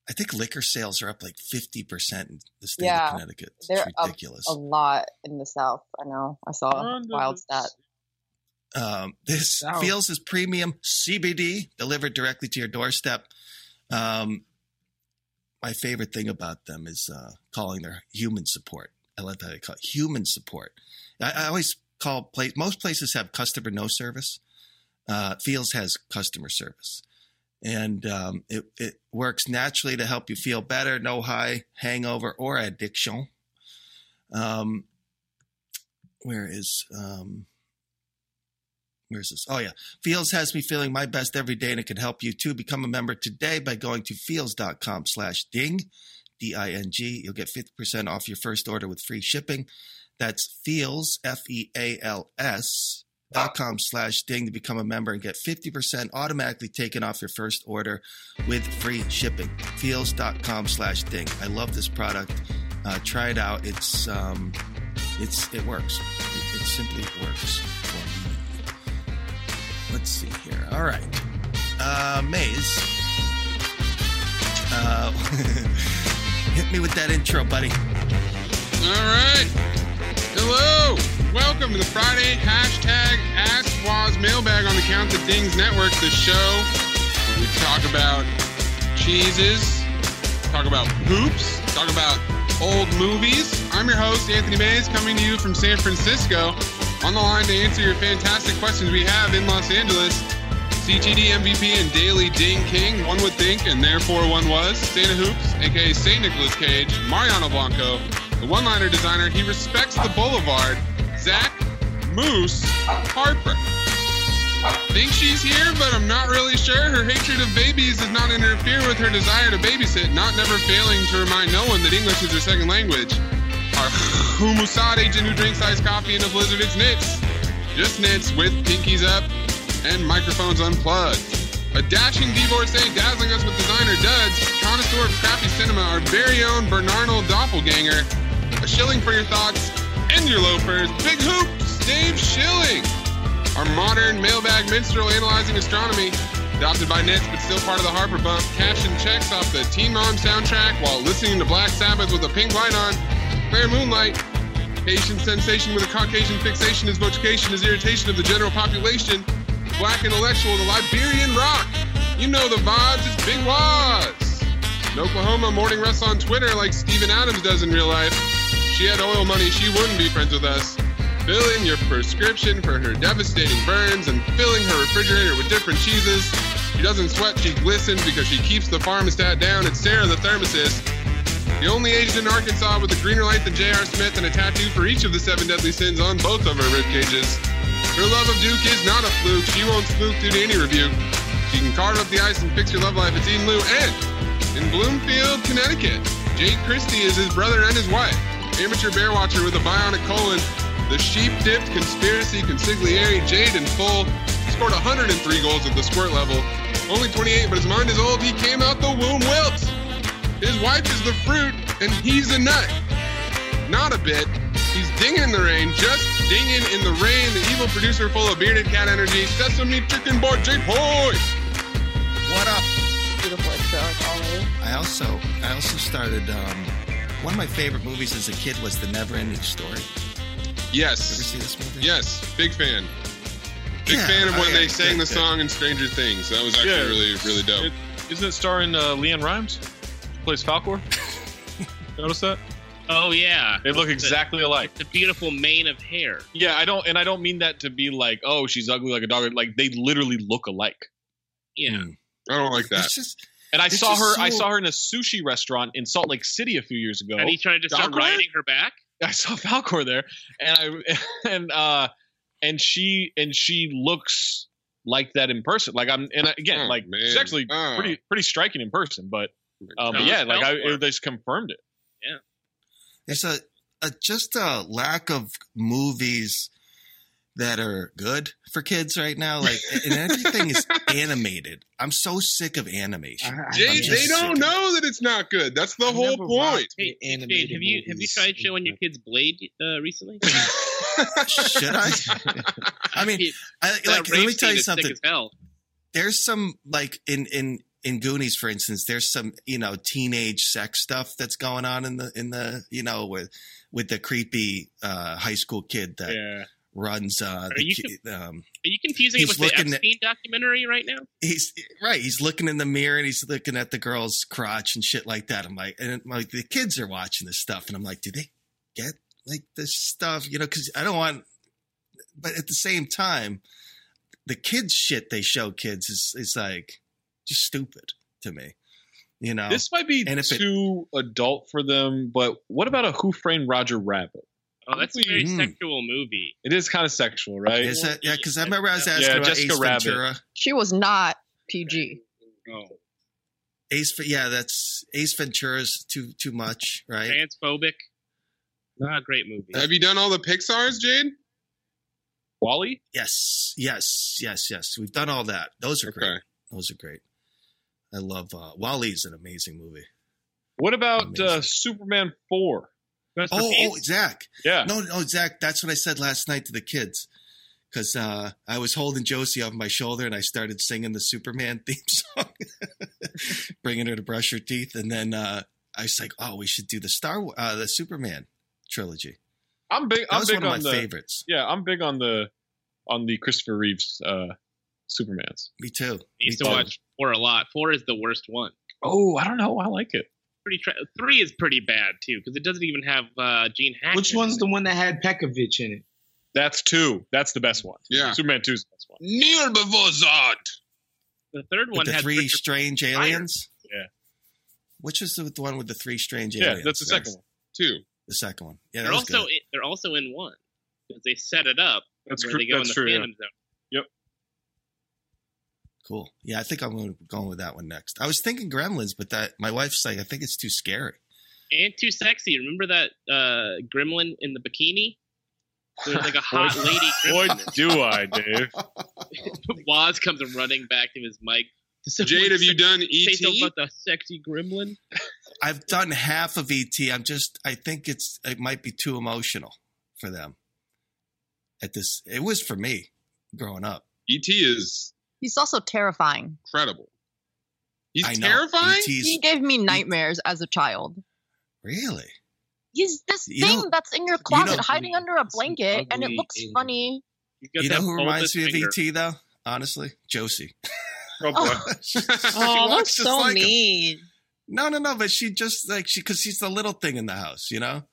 I think liquor sales are up like fifty percent in the state Yeah, of Connecticut. It's They're up ridiculous. a lot in the South. I know. I saw a wild stat. Um, this South. feels is premium CBD delivered directly to your doorstep. Um, my favorite thing about them is uh, calling their human support. I love how they call it human support. I, I always call place. Most places have customer no service. Uh, Feels has customer service, and um, it it works naturally to help you feel better. No high hangover or addiction. Um, where is um, Where's this? Oh, yeah. Feels has me feeling my best every day, and it can help you too. Become a member today by going to feels.com slash ding. You'll get 50% off your first order with free shipping. That's feels, F E A L S, dot com slash ding to become a member and get 50% automatically taken off your first order with free shipping. Feels.com slash ding. I love this product. Uh, try it out. It's, um, it's, it works. It, it simply works for me. Let's see here. All right. Uh, Maze. Uh, hit me with that intro, buddy. All right. Hello. Welcome to the Friday hashtag Ask Waz mailbag on the Count the Dings Network, the show we talk about cheeses, talk about hoops, talk about old movies. I'm your host, Anthony Mays, coming to you from San Francisco. On the line to answer your fantastic questions we have in Los Angeles. CTD MVP and Daily Ding King, one would think, and therefore one was. Santa Hoops, aka St. Nicholas Cage, Mariano Blanco, the one liner designer. He respects the boulevard. Zach Moose Harper. Think she's here, but I'm not really sure. Her hatred of babies does not interfere with her desire to babysit, not never failing to remind no one that English is her second language. Our Humusad agent who drinks iced coffee in a blizzard, it's Nitz. Just Nitz with pinkies up and microphones unplugged. A dashing divorcee dazzling us with designer duds, connoisseur of crappy cinema, our very own Bernardo doppelganger. A shilling for your thoughts your loafers. Big hoops, Dave Schilling. Our modern mailbag minstrel analyzing astronomy. Adopted by Nitz, but still part of the Harper Bump. Cashing checks off the Teen Mom soundtrack while listening to Black Sabbath with a pink light on. Clear moonlight. Asian sensation with a Caucasian fixation. His vocation is irritation of the general population. Black intellectual, the Liberian rock. You know the vibes, it's Big Waz. In Oklahoma, morning Russ on Twitter like Steven Adams does in real life. She had oil money, she wouldn't be friends with us. Fill in your prescription for her devastating burns and filling her refrigerator with different cheeses. She doesn't sweat, she glistens because she keeps the pharmostat down. It's Sarah the thermosist. The only agent in Arkansas with a greener light than J.R. Smith and a tattoo for each of the seven deadly sins on both of her rib cages. Her love of Duke is not a fluke. She won't spook due to any rebuke. She can carve up the ice and fix your love life. It's Eden Lou. And in Bloomfield, Connecticut, Jake Christie is his brother and his wife. Amateur bear watcher with a bionic colon. The sheep dipped conspiracy consigliere Jade in full scored 103 goals at the squirt level. Only 28, but his mind is old. He came out the womb wilt. His wife is the fruit, and he's a nut. Not a bit. He's dinging in the rain, just dinging in the rain. The evil producer full of bearded cat energy. Sesame chicken boy Jade Hoy. What up? Beautiful intro, as always. I also I also started um, one of my favorite movies as a kid was The Never Ending Story. Yes. Ever see this movie? Yes, big fan. Big Yeah, fan of oh, when yeah, they sang good, the good. song in Stranger Things. That was actually Yeah. really, really dope. It, isn't it starring uh, LeAnn Rimes? Plays Falkor. Notice that? Oh yeah, They look exactly alike. the beautiful mane of hair. Yeah, I don't, and I don't mean that to be like, oh, she's ugly like a dog. Like they literally look alike. Yeah, I don't like that. It's just And I It's saw just her. I saw her in a sushi restaurant in Salt Lake City a few years ago. and he tried to start Falkor? riding her back. I saw Falkor there, and I and uh and she and she looks like that in person. Like I'm, and again, Oh, like she's actually Oh. pretty pretty striking in person. But um, but yeah, like I, it, they just confirmed it. there's a, a just a lack of movies that are good for kids right now. Like, and everything is animated. I'm so sick of animation. I- I- they don't of it. know that it's not good. That's the I've whole point. watched Hey, animated Jade, have you have you tried showing your kids Blade uh, recently? Should I? I mean, I, like, let me tell you something. as hell. There's some like in in in Goonies, for instance. There's some you know teenage sex stuff that's going on in the in the you know with with the creepy uh, high school kid that Yeah. Runs. Uh, Are the, you ki- um, Are you confusing it with the looking at- Epstein documentary right now? he's right. He's looking in the mirror and he's looking at the girl's crotch and shit like that. I'm like, and I'm like the kids are watching this stuff, and I'm like, do they get like this stuff? You know, because I don't want. But at the same time, the kids shit they show kids is is like just stupid to me. You know, This might be And if it- too adult for them. But what about a Who Framed Roger Rabbit? Oh, that's a very Mm. sexual movie. It is kind of sexual, right? is that yeah? Because I remember I was asking Yeah, about Jessica Ace Rabbit. Ventura. She was not PG. Oh, Ace, yeah, that's Ace Ventura's too too much, right? transphobic. Not a great movie. Have you done all the Pixar's, Jade? WALL-E? Yes, yes, yes, yes. We've done all that. Those are great. Okay. Those are great. I love uh, WALL-E's an amazing movie. What about uh, Superman Four? Rest in Oh, peace. oh, Zach. Yeah. No, no, Zach. That's what I said last night to the kids. Because uh, I was holding Josie off my shoulder and I started singing the Superman theme song, bringing her to brush her teeth, and then uh, I was like, "Oh, we should do the Star, Wa- uh, the Superman trilogy." I'm big. That I'm was big one of on my the. favorites. Yeah, I'm big on the on the Christopher Reeves uh, Supermans. Me too. I Me used to too. watch four a lot. Four is the worst one. Oh, I don't know. I like it. Pretty tra- three is pretty bad too because it doesn't even have uh, Gene Hackman. Which one's the one that had Pekovich in it? That's two. That's the best one. Yeah. Superman Two is the best one. Kneel before Zod. The third With one the had three Richard strange Pryor. aliens. Yeah. Which is the, the one with the three strange Yeah, aliens? Yeah, that's the second one. Two. The second one. Yeah, that They're also good. in, they're also in one because they set it up That's where cr- they go that's in the true. Yeah. Phantom Zone. Cool. Yeah, I think I'm going, going with that one next. I was thinking Gremlins, but that my wife's like, I think it's too scary. And too sexy. Remember that uh, gremlin in the bikini? There's like a hot lady Boy, gremlin. do I, Dave. Waz comes running back to his mic. Jade, have you done E Say something E.T.? about the sexy gremlin. I've done half of ET. I'm just, I think it's, it might be too emotional for them. At this, it was for me growing up. E.T. Is He's also terrifying. incredible. He's I know. terrifying? E.T.'s He gave me nightmares as a child. really? He's this You thing know- that's in your closet know- hiding under a blanket, and it ugly looks alien. funny. He's got You know that who reminds bulbous me of finger. ET though? Honestly, Josie. Oh, boy. She Oh, walks that's just so like him. mean. No, no, no. But she just like she because she's the little thing in the house, you know.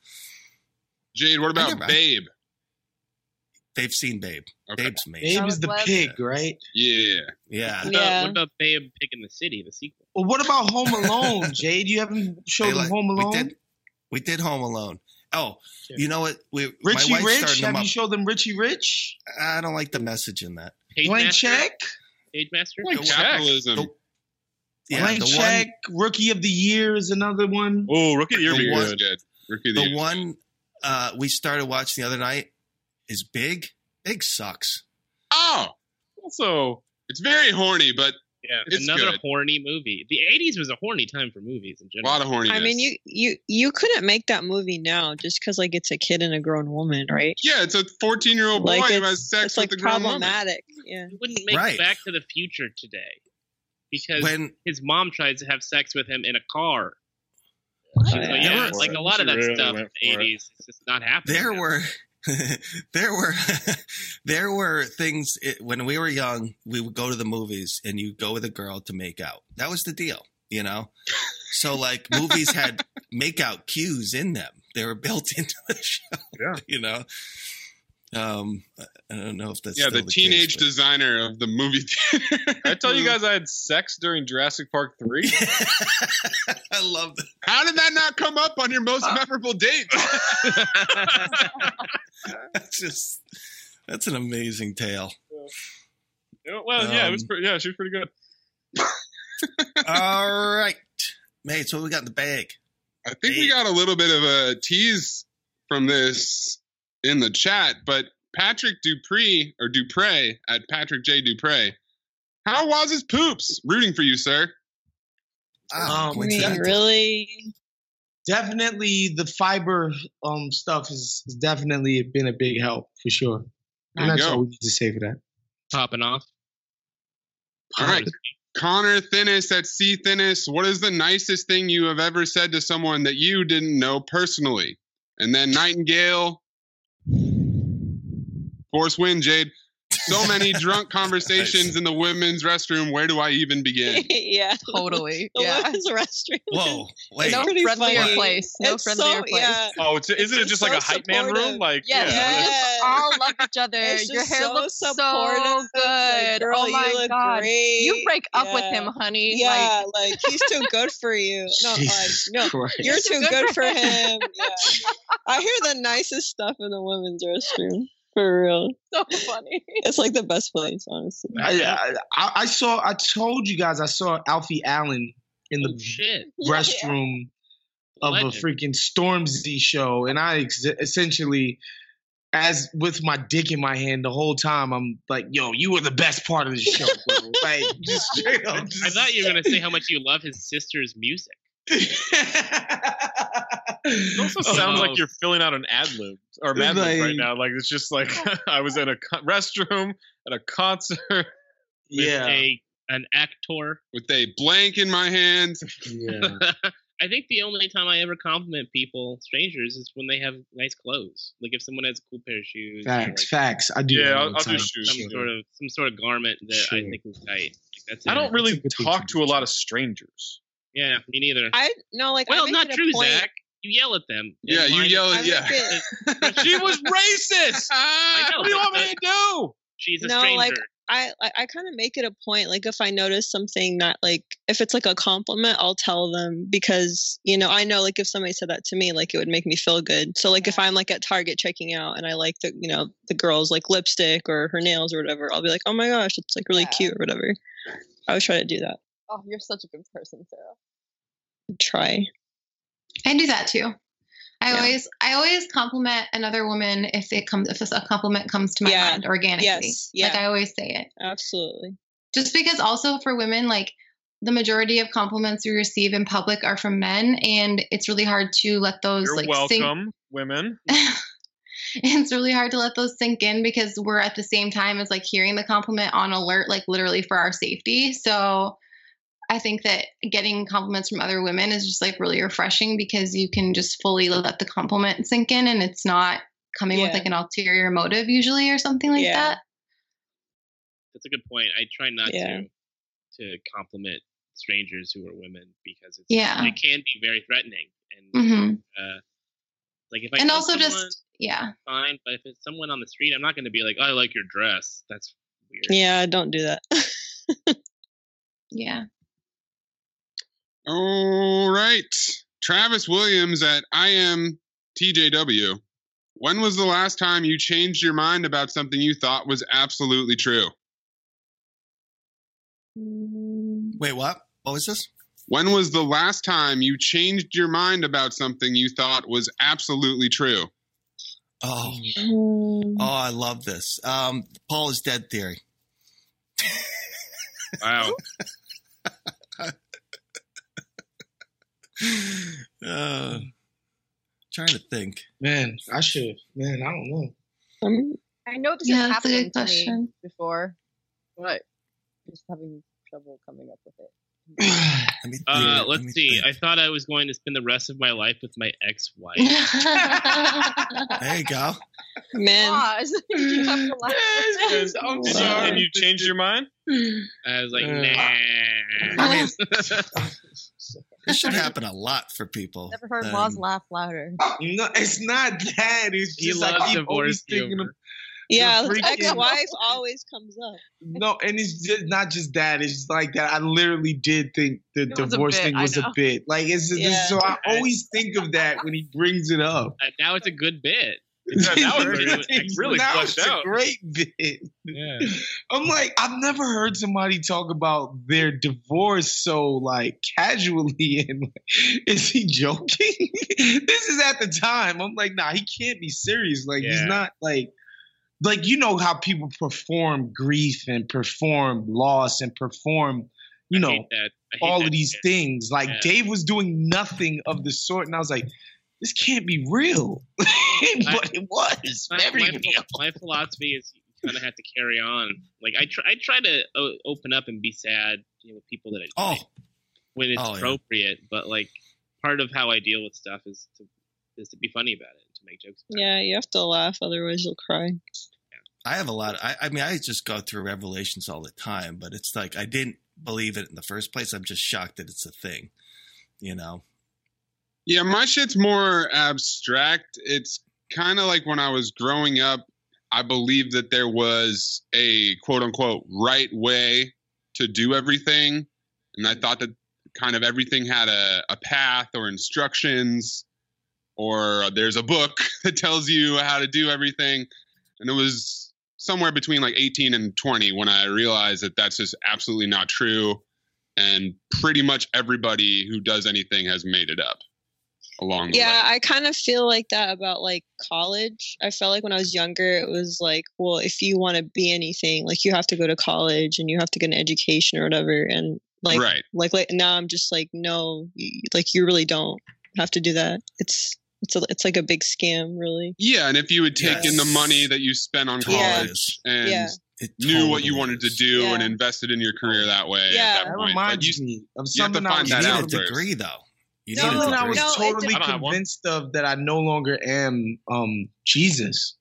Jade, what about never- I- Babe? They've seen Babe. Okay. Babe's amazing. Babe is the Web. pig, right? Yeah. Yeah. What about, Yeah. what about Babe Pig in the City, the sequel? Well, what about Home Alone, Jade? You haven't showed They them like- Home Alone? We did. We did Home Alone. Oh, Yeah. you know what? We Richie my wife Rich? started Have them you up. showed them Richie Rich? I don't like the message in that. Page Blank Master? check? Page Master? Blank check. Capitalism. The- Yeah, Blank the check. Rookie of the Year is another one. Oh, Rookie of the Year The be one- good. Good. Rookie of the The Year. one uh, we started watching the other night. Is Big. Big sucks. Oh, also it's very horny, but Yeah, It's another good. horny movie. The '80s was a horny time for movies in general. a lot of horniness. I mean, you you you couldn't make that movie now just because like it's a kid and a grown woman, right? yeah, it's a 14 year old boy Like who it's, has sex it's with like a grown woman. problematic. Yeah. You wouldn't make Right. Back to the Future today because When- his mom tries to have sex with him in a car. What? So, yeah, like a lot of that really stuff in for the it. '80s, it's just not happening. There now. were. there were there were things it, when we were young we would go to the movies and you go with a girl to make out. That was the deal you know? So like movies had make out cues in them. They were built into the show Yeah. you know um i don't know if that's yeah, still the case, teenage but- designer of the movie theater. I tell you guys I had sex during Jurassic Park 3. i love that How did that not come up on your most memorable date? that's just that's an amazing tale Yeah, well, yeah, it was Um, pretty, yeah, she was pretty good. all right mate so what we got in the bag I think we got a little bit of a tease from this in the chat, but Patrick Dupree or Dupre at Patrick J Dupre. How was his poops? Rooting for you, sir. Ah, Um, I mean, really? Definitely, the fiber um stuff has, has definitely been a big help for sure. And that's go. all we need to say for that. popping off. All right. Connor Thinnis at C Thinnis. What is the nicest thing you have ever said to someone that you didn't know personally? And then Nightingale. Force win, Jade. So many drunk conversations in the women's restroom. Where do I even begin? yeah. Totally. The Yeah. women's restroom. whoa wait No friendlier funny. place. No It's friendlier so, place. Yeah. Oh, it's, isn't it It's just like a so hype man room? Like, Yes, yeah. we just Yeah. all love each other. It's Your hair so looks so good. Like, girl, oh you my look god, great. you break up with him, honey. Yeah, like, he's too good for you. No, like no, Christ. you're too Too good for him. Yeah. I hear the nicest stuff in the women's restroom. For real. So funny. It's like the best place, honestly. Uh, I, I, I saw. I told you guys I saw Alfie Allen in Oh the shit! restroom of a freaking Stormzy show, and I ex- essentially, as with my dick in my hand the whole time, I'm like, "Yo, you were the best part of the show, bro." like just straight up. I thought you were gonna say how much you love his sister's music. It also oh, sounds Oh. like you're filling out an ad lib or Mad Lib right now. Like it's just like I was in a co- restroom at a concert. With yeah, a an actor. With a blank in my hand. yeah. I think the only time I ever compliment people, strangers, is when they have nice clothes. Like if someone has a cool pair of shoes, Facts, like, facts. I do. Yeah, I'll, I'll do shoes. Some, sure. sort of, some sort of garment that sure. I think is tight. Like, that's I don't really talk to to a lot of strangers. Yeah, me neither. I no, like well, make not true, point- Zach. You yell at them. Yeah, you yell at yeah. it- she was racist. Know, what do you want me to do? She's a no, stranger. like I I, I kind of make it a point. Like if I notice something that like if it's like a compliment, I'll tell them because you know I know like if somebody said that to me, like it would make me feel good. So like if I'm like at Target checking out and I like the you know the girl's like lipstick or her nails or whatever, I'll be like, oh my gosh, it's like really Yeah. cute or whatever. I always try to do that. Oh, you're such a good person, Sarah. Try. I do that too. I Yeah. always I always compliment another woman if it comes if a compliment comes to my Yeah. mind organically. Yes. Like Yeah. I always say it. Absolutely. Just because also for women like the majority of compliments we receive in public are from men and it's really hard to let those You're like welcome, women. it's really hard to let those sink in because we're at the same time as like hearing the compliment on alert like literally for our safety. So I think that getting compliments from other women is just like really refreshing because you can just fully let the compliment sink in and it's not coming with like an ulterior motive usually or something like Yeah. that. That's a good point. I try not Yeah. to to compliment strangers who are women because it's Yeah. it can be very threatening and hmm uh, like if I And also someone, just yeah. fine, but if it's someone on the street, I'm not going to be like, "I like your dress." That's weird. Yeah, don't do that. Yeah. All right. Travis Williams at I am TJW. When was the last time you changed your mind about something you thought was absolutely true? Wait, what? What was this? When was the last time you changed your mind about something you thought was absolutely true? Oh, Um, oh, I love this. Um, Paul is dead theory. Wow. Uh, trying to think. Man, I should. Man, I don't know. Um, I know this Yeah, has that's a good happened to me question. before, but just having trouble coming up with it. Let me Uh, think, let let's me see. think. I thought I was going to spend the rest of my life with my ex-wife. There you go. Man, Pause. you have to laugh. Yes, I'm And you, sorry. and you changed your mind? I was like, Uh, nah. I mean, this should happen a lot for people. Never heard Um, Moz laugh louder. No, it's not that. It's He just I loves keep divorce always thinking of yeah, freaking- ex-wife always comes up. no, and it's just not just that. It's just like that. I literally did think the It was a divorce bit, thing was a bit. Like it's just, Yeah. so I always think of that when he brings it up. Now it's a good bit. Yeah, that was Really- now fleshed it's out. a great bit. Yeah. I'm like, I've never heard somebody talk about their divorce so like casually and like, is he joking? this is at the time. I'm like, nah, he can't be serious. Like he's not like like you know how people perform grief and perform loss and perform, you I know, hate that. I hate all that of these shit. things. Like Yeah. Dave was doing nothing of the sort, and I was like, this can't be real. but it was My, very my, real. my philosophy is you kind of have to carry on. Like I try, I try to o- open up and be sad, you know, with people that I Oh, when it's Oh, yeah. appropriate. But like part of how I deal with stuff is to is to be funny about it, to make jokes. About Yeah, you have to laugh, otherwise you'll cry. I have a lot. Of, I, I mean, I just go through revelations all the time, but it's like I didn't believe it in the first place. I'm just shocked that it's a thing. You know? Yeah, my shit's more abstract. It's kind of like when I was growing up, I believed that there was a quote unquote right way to do everything. And I thought that kind of everything had a, a path or instructions, or there's a book that tells you how to do everything. And it was somewhere between like 18 and 20 when I realized that that's just absolutely not true. And pretty much everybody who does anything has made it up along the Yeah, way. I kind of feel like that about like college. I felt like when I was younger, it was like, well, if you want to be anything, like you have to go to college and you have to get an education or whatever. And like, Right. like, like now I'm just like, no, like you really don't have to do that. It's it's a, it's like a big scam, really. Yeah, and if you had taken the money that you spent on college is. and Yeah. It knew what you wanted to is. do and invested in your career that way Yeah. at That that point, but reminds you, me of you have to something I find was You that need out a first. degree, though. You No, need a something. I was No, totally I don't have one. convinced of that I no longer am um Jesus.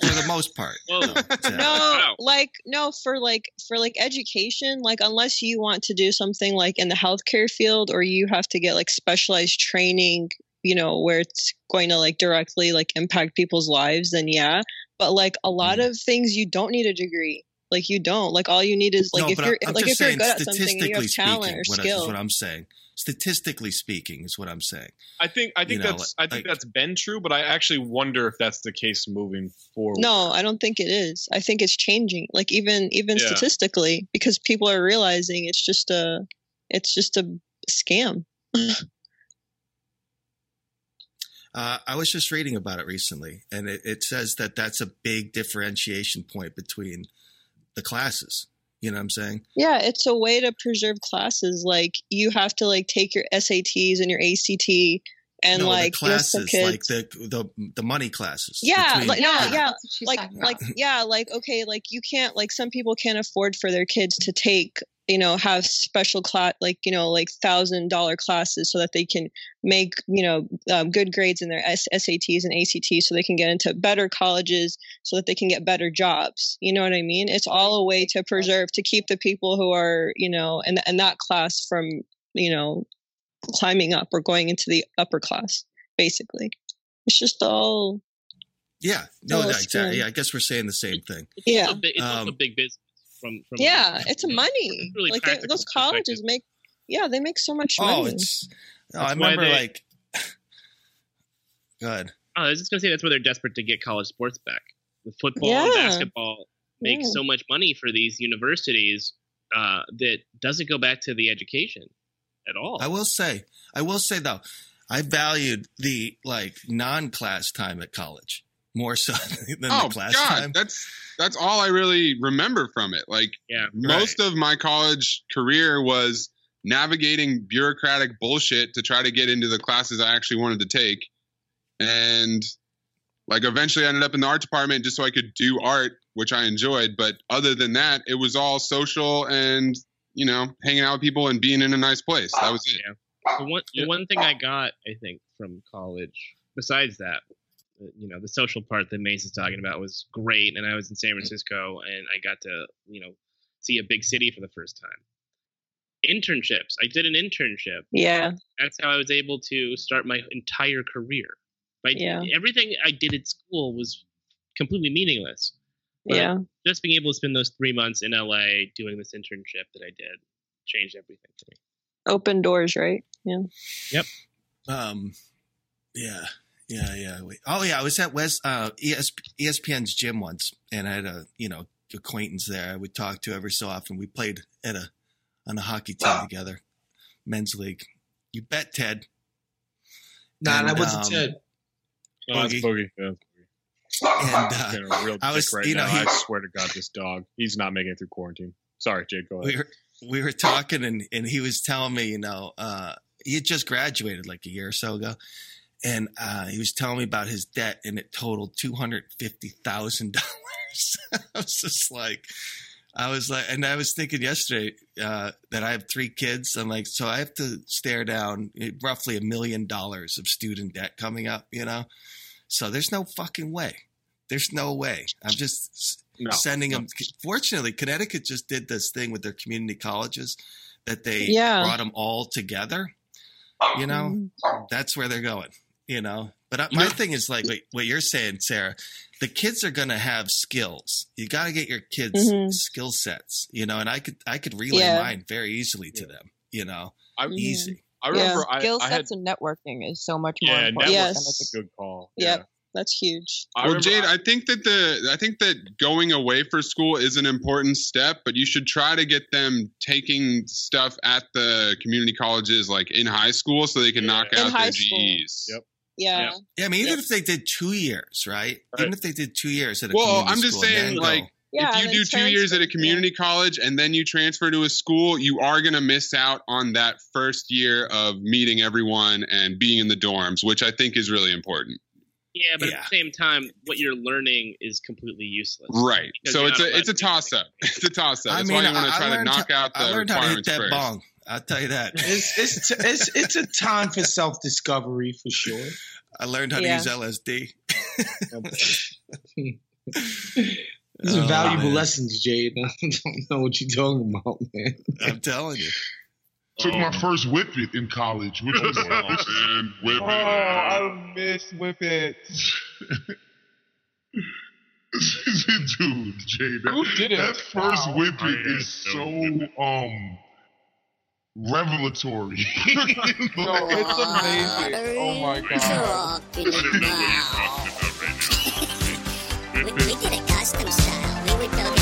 for the most part. No, it's, no Wow. like no for like for like education like unless you want to do something like in the healthcare field or you have to get like specialized training you know where it's going to like directly like impact people's lives then yeah but like a lot Mm. of things you don't need a degree like you don't like all you need is like no, if you're I'm like if you're good at something and you have statistically talent speaking, or what I- skill is what I'm saying. Statistically speaking, is what I'm saying. I think I think You know, that's like- I think like- that's been true, but I actually wonder if that's the case moving forward. no i don't think it is i think it's changing like even even Yeah. statistically because people are realizing it's just a it's just a scam Uh, I was just reading about it recently, and it, it says that that's a big differentiation point between the classes. You know what I'm saying? Yeah, it's a way to preserve classes. Like you have to like take your SATs and your ACT and no, like the you some classes, like the the the money classes. yeah, between- like no, Yeah, yeah, that's what she's like like about. yeah, like okay, like you can't like some people can't afford for their kids to take you know have special class like you know like thousand dollar classes so that they can make you know um, good grades in their S- SATs and ACTs so they can get into better colleges so that they can get better jobs. You know what I mean? It's all a way to preserve to keep the people who are you know in, in that class from you know climbing up or going into the upper class. Basically, it's just all Yeah, no, Oh, no, exactly. good. Yeah, I guess we're saying the same thing. yeah. Also, bi- it's also Um, big business from from Yeah, it's yeah, money. really like they, those colleges make, yeah, they make so much money. Oh, money. it's. No, I That's why remember they- like. Good. Oh, I was just gonna say that's why they're desperate to get college sports back. The football and basketball make Yeah. so much money for these universities uh, that doesn't go back to the education at all. I will say, I will say though, I valued the like non-class time at college. more so than oh the class God, time. that's that's all I really remember from it. Like, yeah, most of my college career was navigating bureaucratic bullshit to try to get into the classes I actually wanted to take, and like eventually I ended up in the art department just so I could do art, which I enjoyed. But other than that, it was all social and you know hanging out with people and being in a nice place. That was it. Yeah. The one, the one thing I got, I think, from college, besides that, uh, you know, the social part that Mace is talking about was great, and I was in San Francisco, and I got to, you know, see a big city for the first time. Internships. I did an internship. Yeah. That's how I was able to start my entire career. Like Yeah. everything I did at school was completely meaningless. But Yeah. Just being able to spend those three months in LA doing this internship that I did changed everything for me. Open doors, right? Yeah. Yep. Um, yeah, yeah, yeah. Wait. Oh, yeah. I was at West uh, ES, ESPN's gym once, and I had a you know acquaintance there. I would talk to every so often. We played at a on a hockey team together, men's league. You bet, Ted. Nah, And, that wasn't um, Ted. Oh, that's Boogie. Boogie. Yeah. And uh, a real I was, right you know, he- I swear to God, this dog, he's not making it through quarantine. Sorry, Jade, go ahead. we were we were talking and, and he was telling me, you know, uh, he had just graduated like a year or so ago. And uh, he was telling me about his debt and it totaled two hundred fifty thousand dollars. I was just like I was like and I was thinking yesterday uh, that I have three kids. I'm like, so I have to stare down roughly a million dollars of student debt coming up, you know? So there's no fucking way. There's no way. I'm just No, sending no. them. Fortunately, Connecticut just did this thing with their community colleges that they Yeah. brought them all together. You know, Mm-hmm. that's where they're going. You know, but uh, my thing is like what, what you're saying, Sarah. The kids are going to have skills. You got to get your kids Mhm. skill sets. You know, and I could I could relay Yeah. mine very easily to them. You know, I, easy. I remember I, Skill I had sets and networking is so much more yeah, important. that than was it's a good call. Yep. That's huge. I well, Jade, I think that the I think that going away for school is an important step, but you should try to get them taking stuff at the community colleges like in high school so they can knock In out high their school. GEs. Yep. Yeah. Yeah, I mean, even if they did two years, right? Even if they did two years at a college. Well, community I'm just school saying, like, go- Yeah, if you do two years at a transfer, community college and then you transfer to a school, you are going to miss out on that first year of meeting everyone and being in the dorms, which I think is really important. Yeah, but Yeah. at the same time, what you're learning is completely useless. Right. So it's a it's a allowed to do toss up. It's a toss up. I That's mean, why you want to I- I try to learned knock how- out the I learned how to hit that first. bong. I'll tell you that. It's it's it's it's a time for self discovery for sure. I learned how to use LSD. Oh, These are Oh, valuable man. lessons, Jade. I don't know what you're talking about, man. I'm telling you. Took my first whip it in college, which was and whip Oh, it. I miss Whip It. Dude, Jay, that, Who did it? that first Wow. whip I it had is so um revelatory. No, it's amazing. Oh my god. We, we did a custom style. We would go